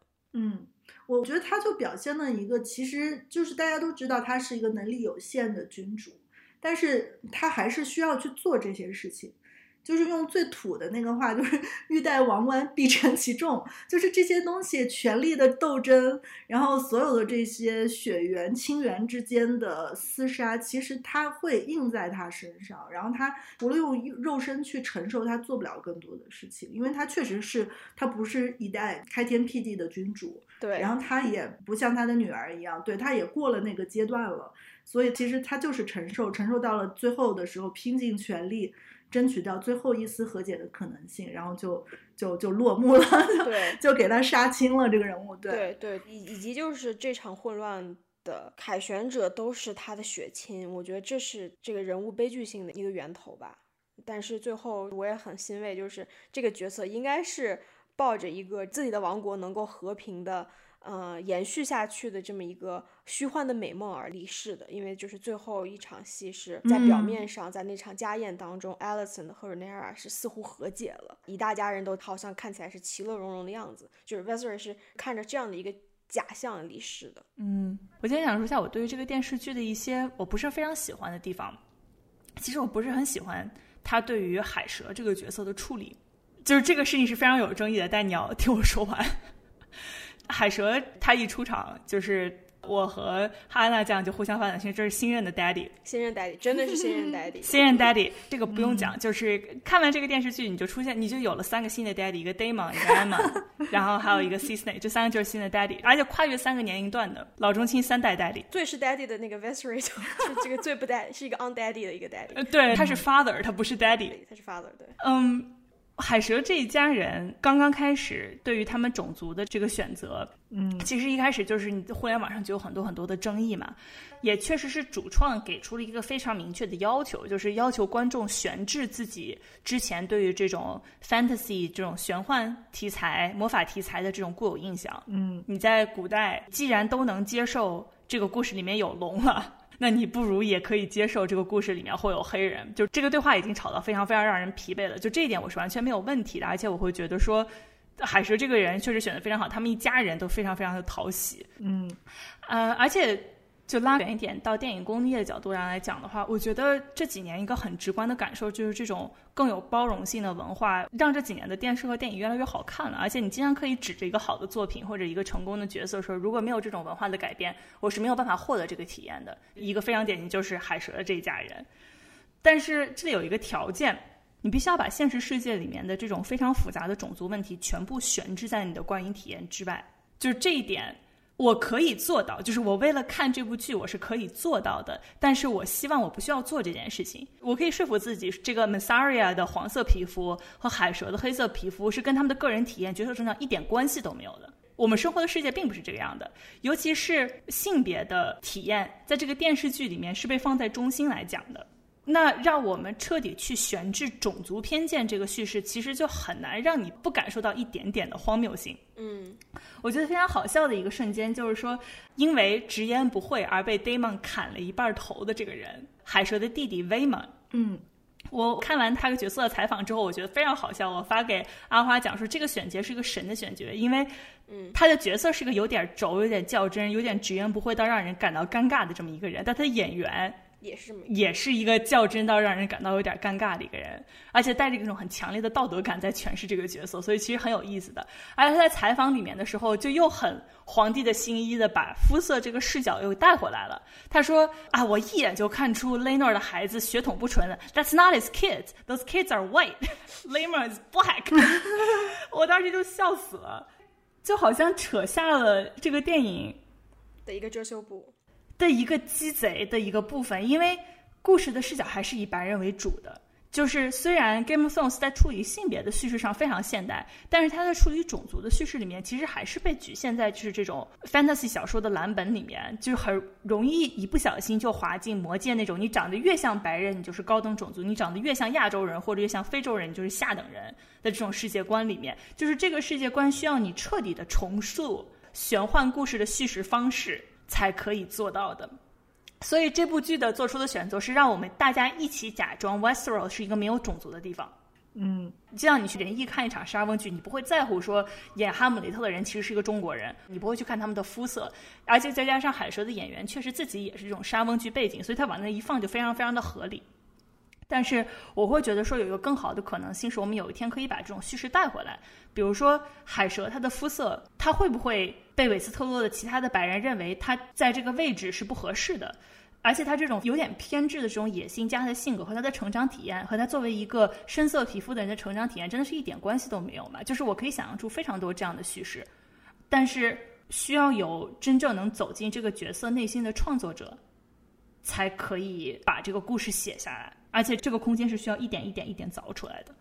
我觉得他就表现了一个，其实就是大家都知道他是一个能力有限的君主，但是他还是需要去做这些事情。就是用最土的那个话，就是欲戴王冠必承其重。就是这些东西，权力的斗争，然后所有的这些血缘亲缘之间的厮杀，其实他会印在他身上。然后他除了用肉身去承受，他做不了更多的事情，因为他确实是他不是一代开天辟地的君主。对，然后他也不像他的女儿一样，对他也过了那个阶段了。所以其实他就是承受，承受到了最后的时候，拼尽全力。争取到最后一丝和解的可能性，然后就就就落幕了，对，就给他杀青了这个人物，对对，以以及就是这场混乱的凯旋者都是他的血亲，我觉得这是这个人物悲剧性的一个源头吧。但是最后我也很欣慰，就是这个角色应该是抱着一个自己的王国能够和平的。呃，延续下去的这么一个虚幻的美梦而离世的，因为就是最后一场戏是在表面上，在那场家宴当中，Alison 和 Rhaenyra 是似乎和解了，一大家人都好像看起来是其乐融融的样子，就是 Visery 是看着这样的一个假象离世的。嗯，我今天想说一下我对于这个电视剧的一些我不是非常喜欢的地方。其实我不是很喜欢他对于海蛇这个角色的处理，就是这个事情是非常有争议的，但你要听我说完。海蛇他一出场，就是我和哈安娜这样就互相发短信，这是新任的 daddy，新任 daddy 真的是新任 daddy，新任 daddy 这个不用讲，就是看完这个电视剧，你就出现，你就有了三个新的 daddy，一个 Damon，一个 Emma，然后还有一个 C Snake，这三个就是新的 daddy，而且跨越三个年龄段的老中青三代 daddy，最是 daddy 的那个 Vesery，是这个最不 daddy，是一个 on daddy 的一个 daddy，对，他是 father，他不是 daddy，他是 father，对，嗯。海蛇这一家人刚刚开始对于他们种族的这个选择，嗯，其实一开始就是你互联网上就有很多很多的争议嘛，也确实是主创给出了一个非常明确的要求，就是要求观众悬置自己之前对于这种 fantasy 这种玄幻题材、魔法题材的这种固有印象。嗯，你在古代既然都能接受这个故事里面有龙了。那你不如也可以接受这个故事里面会有黑人，就这个对话已经吵到非常非常让人疲惫了。就这一点我是完全没有问题的，而且我会觉得说，海蛇这个人确实选的非常好，他们一家人都非常非常的讨喜。嗯，呃，而且。就拉远一点，到电影工业的角度上来讲的话，我觉得这几年一个很直观的感受就是这种更有包容性的文化，让这几年的电视和电影越来越好看了。而且你经常可以指着一个好的作品或者一个成功的角色说，如果没有这种文化的改变，我是没有办法获得这个体验的。一个非常典型就是海蛇的这一家人。但是这里有一个条件，你必须要把现实世界里面的这种非常复杂的种族问题全部悬置在你的观影体验之外，就是这一点。我可以做到，就是我为了看这部剧，我是可以做到的。但是我希望我不需要做这件事情。我可以说服自己，这个 Massaria 的黄色皮肤和海蛇的黑色皮肤是跟他们的个人体验、角色成长一点关系都没有的。我们生活的世界并不是这个样的，尤其是性别的体验，在这个电视剧里面是被放在中心来讲的。那让我们彻底去悬置种族偏见这个叙事，其实就很难让你不感受到一点点的荒谬性。嗯，我觉得非常好笑的一个瞬间，就是说，因为直言不讳而被 Damon 砍了一半头的这个人，海蛇的弟弟威猛。嗯，我看完他个角色的采访之后，我觉得非常好笑。我发给阿花讲说，这个选角是一个神的选角，因为，嗯，他的角色是个有点轴、有点较真、有点直言不讳到让人感到尴尬的这么一个人，但他的演员。也是也是一个较真到让人感到有点尴尬的一个人，而且带着一种很强烈的道德感在诠释这个角色，所以其实很有意思的。而且他在采访里面的时候，就又很皇帝的新衣的把肤色这个视角又带回来了。他说啊，我一眼就看出 l e n o r 的孩子血统不纯了。That's not his kids. Those kids are white. l e n o r is black. 我当时就笑死了，就好像扯下了这个电影的一个遮羞布。的一个鸡贼的一个部分，因为故事的视角还是以白人为主的。就是虽然《Game of Thrones》在处理性别的叙事上非常现代，但是它在处理种族的叙事里面，其实还是被局限在就是这种 fantasy 小说的蓝本里面，就是很容易一不小心就滑进魔界那种你长得越像白人，你就是高等种族；你长得越像亚洲人或者越像非洲人，你就是下等人的这种世界观里面。就是这个世界观需要你彻底的重塑玄幻故事的叙事方式。才可以做到的，所以这部剧的做出的选择是让我们大家一起假装 Westeros 是一个没有种族的地方。嗯，就像你去联谊看一场沙翁剧，你不会在乎说演哈姆雷特的人其实是一个中国人，你不会去看他们的肤色，而且再加上海蛇的演员确实自己也是这种沙翁剧背景，所以他往那一放就非常非常的合理。但是我会觉得说有一个更好的可能性是我们有一天可以把这种叙事带回来，比如说海蛇它的肤色，它会不会被韦斯特洛的其他的白人认为他在这个位置是不合适的？而且他这种有点偏执的这种野心加他的性格和他的成长体验，和他作为一个深色皮肤的人的成长体验，真的是一点关系都没有嘛？就是我可以想象出非常多这样的叙事，但是需要有真正能走进这个角色内心的创作者，才可以把这个故事写下来。而且这个空间是需要一点一点一点凿出来的。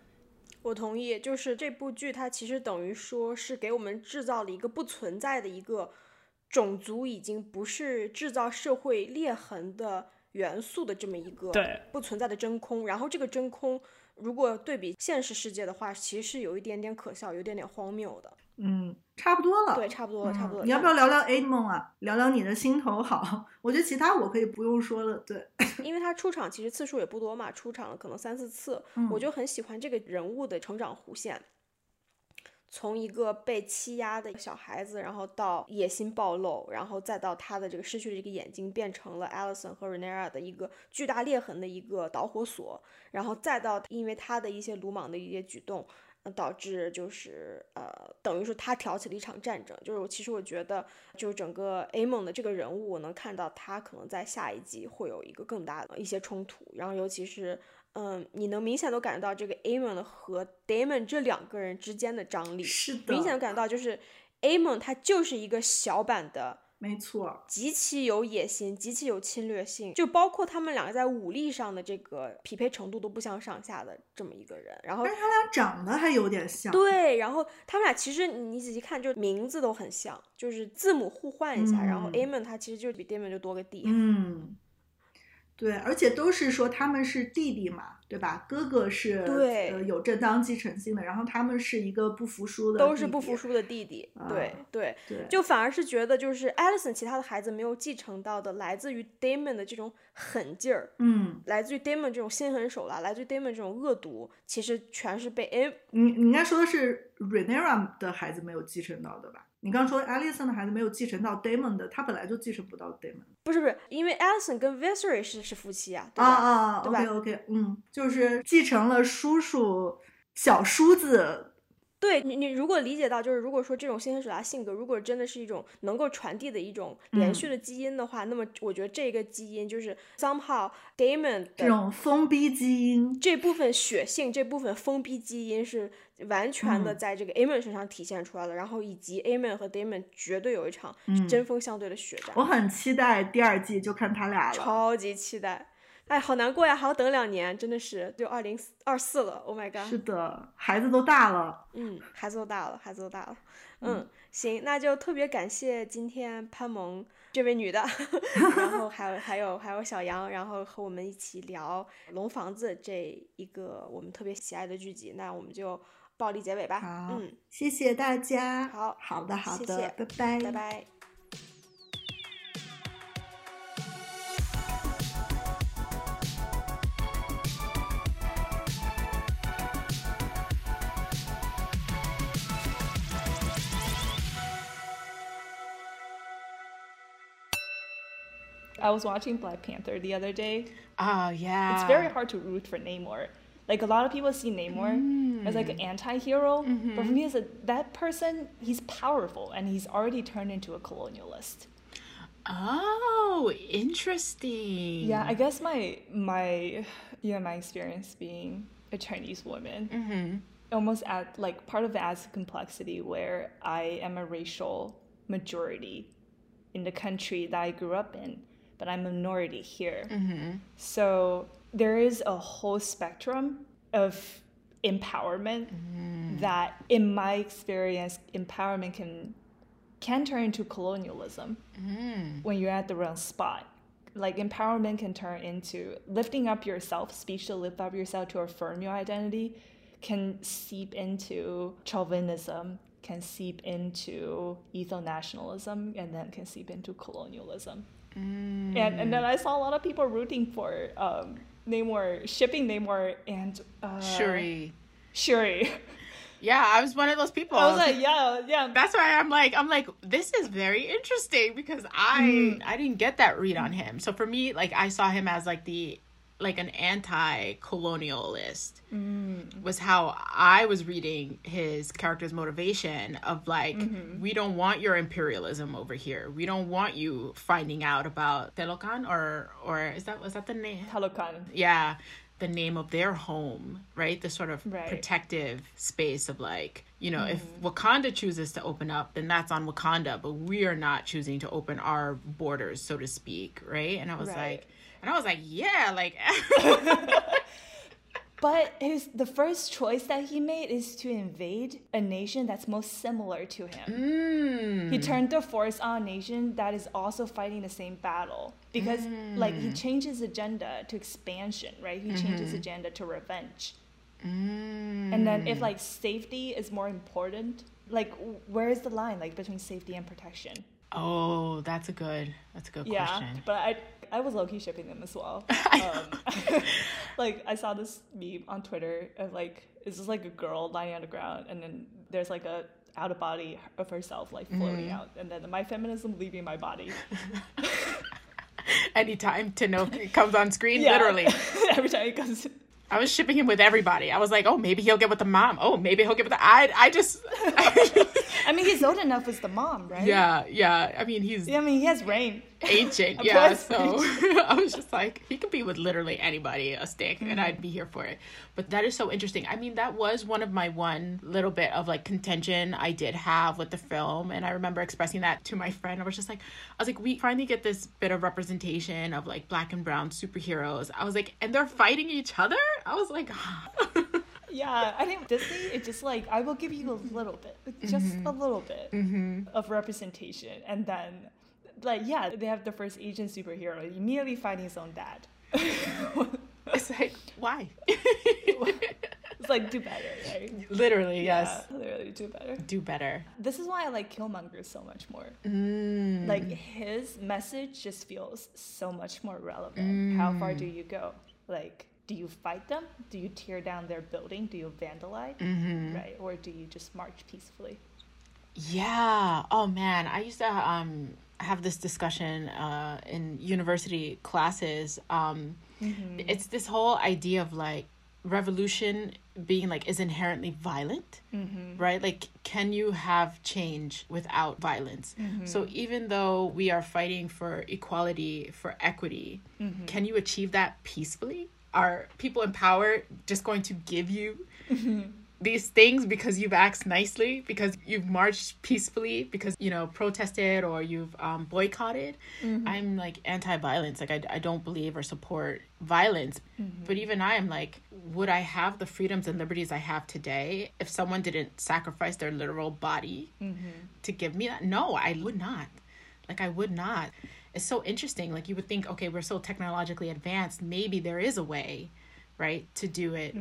我同意，就是这部剧它其实等于说是给我们制造了一个不存在的一个种族已经不是制造社会裂痕的元素的这么一个不存在的真空。然后这个真空如果对比现实世界的话，其实是有一点点可笑，有点点荒谬的。嗯，差不多了。对，差不多了，差不多。你要不要聊聊 A 梦啊？聊聊你的心头好。我觉得其他我可以不用说了。对，因为他出场其实次数也不多嘛，出场了可能三四次。我就很喜欢这个人物的成长弧线，从一个被欺压的小孩子，然后到野心暴露，然后再到他的这个失去了这个眼睛，变成了 Alison 和 Renera 的一个巨大裂痕的一个导火索，然后再到因为他的一些鲁莽的一些举动。导致就是呃，等于说他挑起了一场战争。就是我其实我觉得，就是整个 A 梦的这个人物，我能看到他可能在下一集会有一个更大的一些冲突。然后尤其是嗯，你能明显都感觉到这个 A 梦和 Damon 这两个人之间的张力，是的，明显感到就是 A 梦他就是一个小版的。没错，极其有野心，极其有侵略性，就包括他们两个在武力上的这个匹配程度都不相上下的这么一个人。然后，但是他俩长得还有点像。对，然后他们俩其实你仔细看，就名字都很像，就是字母互换一下。然后 Amon 他其实就是比 Damon 就多个 D。嗯。对，而且都是说他们是弟弟嘛，对吧？哥哥是对呃有正当继承性的，然后他们是一个不服输的，都是不服输的弟弟。对对对，就反而是觉得就是 Alison 其他的孩子没有继承到的，来自于 Damon 的这种狠劲儿，嗯，来自于 Damon 这种心狠手辣，来自于 Damon 这种恶毒，其实全是被 A。你你应该说的是 Renera 的孩子没有继承到的吧？你刚说 Alison 的孩子没有继承到 Damon 的，他本来就继承不到 Damon。不是不是，因为 Alison 跟 Visery 是是夫妻啊，对吧？啊啊，OK OK，嗯，就是继承了叔叔小叔子。对你，你如果理解到，就是如果说这种心狠手辣性格，如果真的是一种能够传递的一种连续的基因的话，那么我觉得这个基因就是 somehow Damon 这种封闭基因，这部分血性，这部分封闭基因是完全的在这个 Amon 身上体现出来了。然后以及 Amon 和 Damon 绝对有一场针锋相对的血战。我很期待第二季，就看他俩了，超级期待。哎，好难过呀，还要等两年，真的是就二零二四了。Oh my god！是的，孩子都大了。嗯，孩子都大了，孩子都大了。嗯，行，那就特别感谢今天潘萌这位女的，然后还有还有还有小杨，然后和我们一起聊《龙房子》这一个我们特别喜爱的剧集。那我们就暴力结尾吧。嗯，谢谢大家。好，好的，好的，拜拜，拜拜。I was watching Black Panther the other day. Oh yeah. It's very hard to root for Namor. Like a lot of people see Namor mm. as like an anti-hero, but for mm-hmm. me, as a that person, he's powerful and he's already turned into a colonialist. Oh, interesting. Yeah, I guess my my yeah my experience being a Chinese woman mm-hmm. almost at like part of it adds complexity where I am a racial majority in the country that I grew up in, but I'm a minority here. Mm-hmm. So there is a whole spectrum of empowerment mm-hmm. that, in my experience, empowerment can can turn into colonialism mm-hmm. when you're at the wrong spot. Like empowerment can turn into lifting up yourself, speech to lift up yourself to affirm your identity, can seep into chauvinism, can seep into ethno-nationalism, and then can seep into colonialism. And and then I saw a lot of people rooting for um, Namor, shipping Namor and uh, Shuri. Shuri. Yeah, I was one of those people. I was like, yeah, yeah. That's why I'm like, I'm like, this is very interesting because I Mm. I didn't get that read on him. So for me, like I saw him as like the like an anti-colonialist Mm. was how I was reading his character's motivation of like Mm-hmm. we don't want your imperialism over here. We don't want you finding out about Telocan or or is that was that the name? Talokan. yeah the name of their home right the sort of Right. protective space of like you know if wakanda chooses to open up then that's on wakanda but we are not choosing to open our borders so to speak right and i was Right. like and i was like yeah like But his the first choice that he made is to invade a nation that's most similar to him. mm, He turned the force on a nation that is also fighting the same battle because mm. like he changed his agenda to expansion, right? He changed his mm-hmm. agenda to revenge. Mm. And then if like safety is more important, like where is the line like between safety and protection? oh that's a good that's a good Yeah, question but I I was low key shipping them as well. Um, like I saw this meme on Twitter of like it's just like a girl lying on the ground, and then there's like a out of body of herself like floating Mm-hmm. out, and then my feminism leaving my body. anytime to know comes on screen Yeah. literally every time it comes. I was shipping him with everybody. I was like, oh, maybe he'll get with the mom. Oh, maybe he'll get with the. I, I just. I mean, he's old enough as the mom, right? yeah, yeah. I mean, he's Yeah, I mean, he has rain. Ancient. Yeah. So I was just like, he could be with literally anybody, a stick, and I'd be here for it. But that is so interesting. I mean, that was one of my one little bit of like contention I did have with the film. And I remember expressing that to my friend. I was just like, I was like, we finally get this bit of representation of like black and brown superheroes. I was like, and they're fighting each other? I was like, Yeah, I think Disney it's just like I will give you a little bit, just Mm-hmm. a little bit of representation, and then like yeah, they have the first Asian superhero immediately fighting his own dad. it's like, why? It's like do better, right? literally, yes. Literally do better. Do better. This is why I like Killmonger so much more. Mm. Like his message just feels so much more relevant. How far do you go? Like, do you fight them? Do you tear down their building? Do you vandalize? Right? Or do you just march peacefully? Yeah. Oh man, I used to um have this discussion uh in university classes. Um mm-hmm. it's this whole idea of like revolution being like is inherently violent. Mm-hmm. Right? Like can you have change without violence? Mm-hmm. So even though we are fighting for equality, for equity, can you achieve that peacefully? Are people in power just going to give you these things because you've asked nicely, because you've marched peacefully, because you know protested or you've um, boycotted. Mm-hmm. I'm like anti-violence. Like I, I don't believe or support violence. Mm-hmm. But even I am like, would I have the freedoms and liberties I have today if someone didn't sacrifice their literal body mm-hmm. to give me that? No, I would not. Like I would not. It's so interesting. Like you would think, okay, we're so technologically advanced. Maybe there is a way, right, to do it.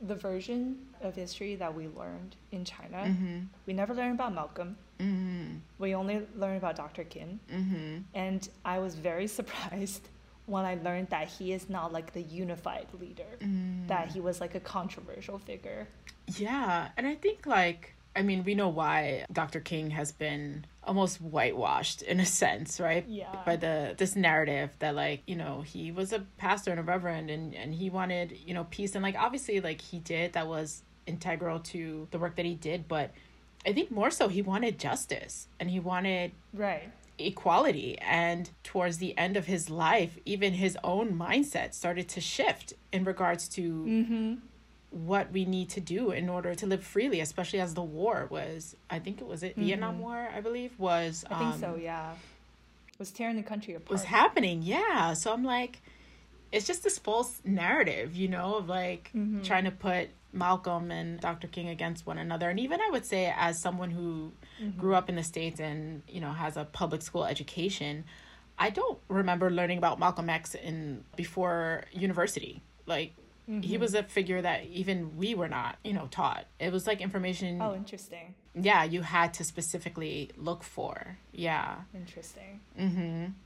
The version of history that we learned in China, mm-hmm. we never learned about Malcolm. Mm-hmm. We only learned about Dr. Kin. Mm-hmm. And I was very surprised when I learned that he is not like the unified leader, that mm. he was like a controversial figure. Yeah, and I think like I mean, we know why Dr. King has been almost whitewashed in a sense, right? Yeah. By the this narrative that like, you know, he was a pastor and a reverend and and he wanted, you know, peace and like obviously like he did that was integral to the work that he did, but I think more so he wanted justice and he wanted Right. equality and towards the end of his life even his own mindset started to shift in regards to Mm-hmm. What we need to do in order to live freely especially as the war was i think it was it vietnam war i believe was Mm-hmm. I think um, so, yeah. Was tearing the country apart. was happening yeah so i'm like it's just this false narrative you know of like Mm-hmm. trying to put malcolm and dr king against one another and even i would say as someone who Mm-hmm. grew up in the states and you know has a public school education i don't remember learning about malcolm x in before university like he Mm-hmm. was a figure that even we were not you know taught it was like information Oh, interesting. yeah you had to specifically look for yeah Interesting. mm-hmm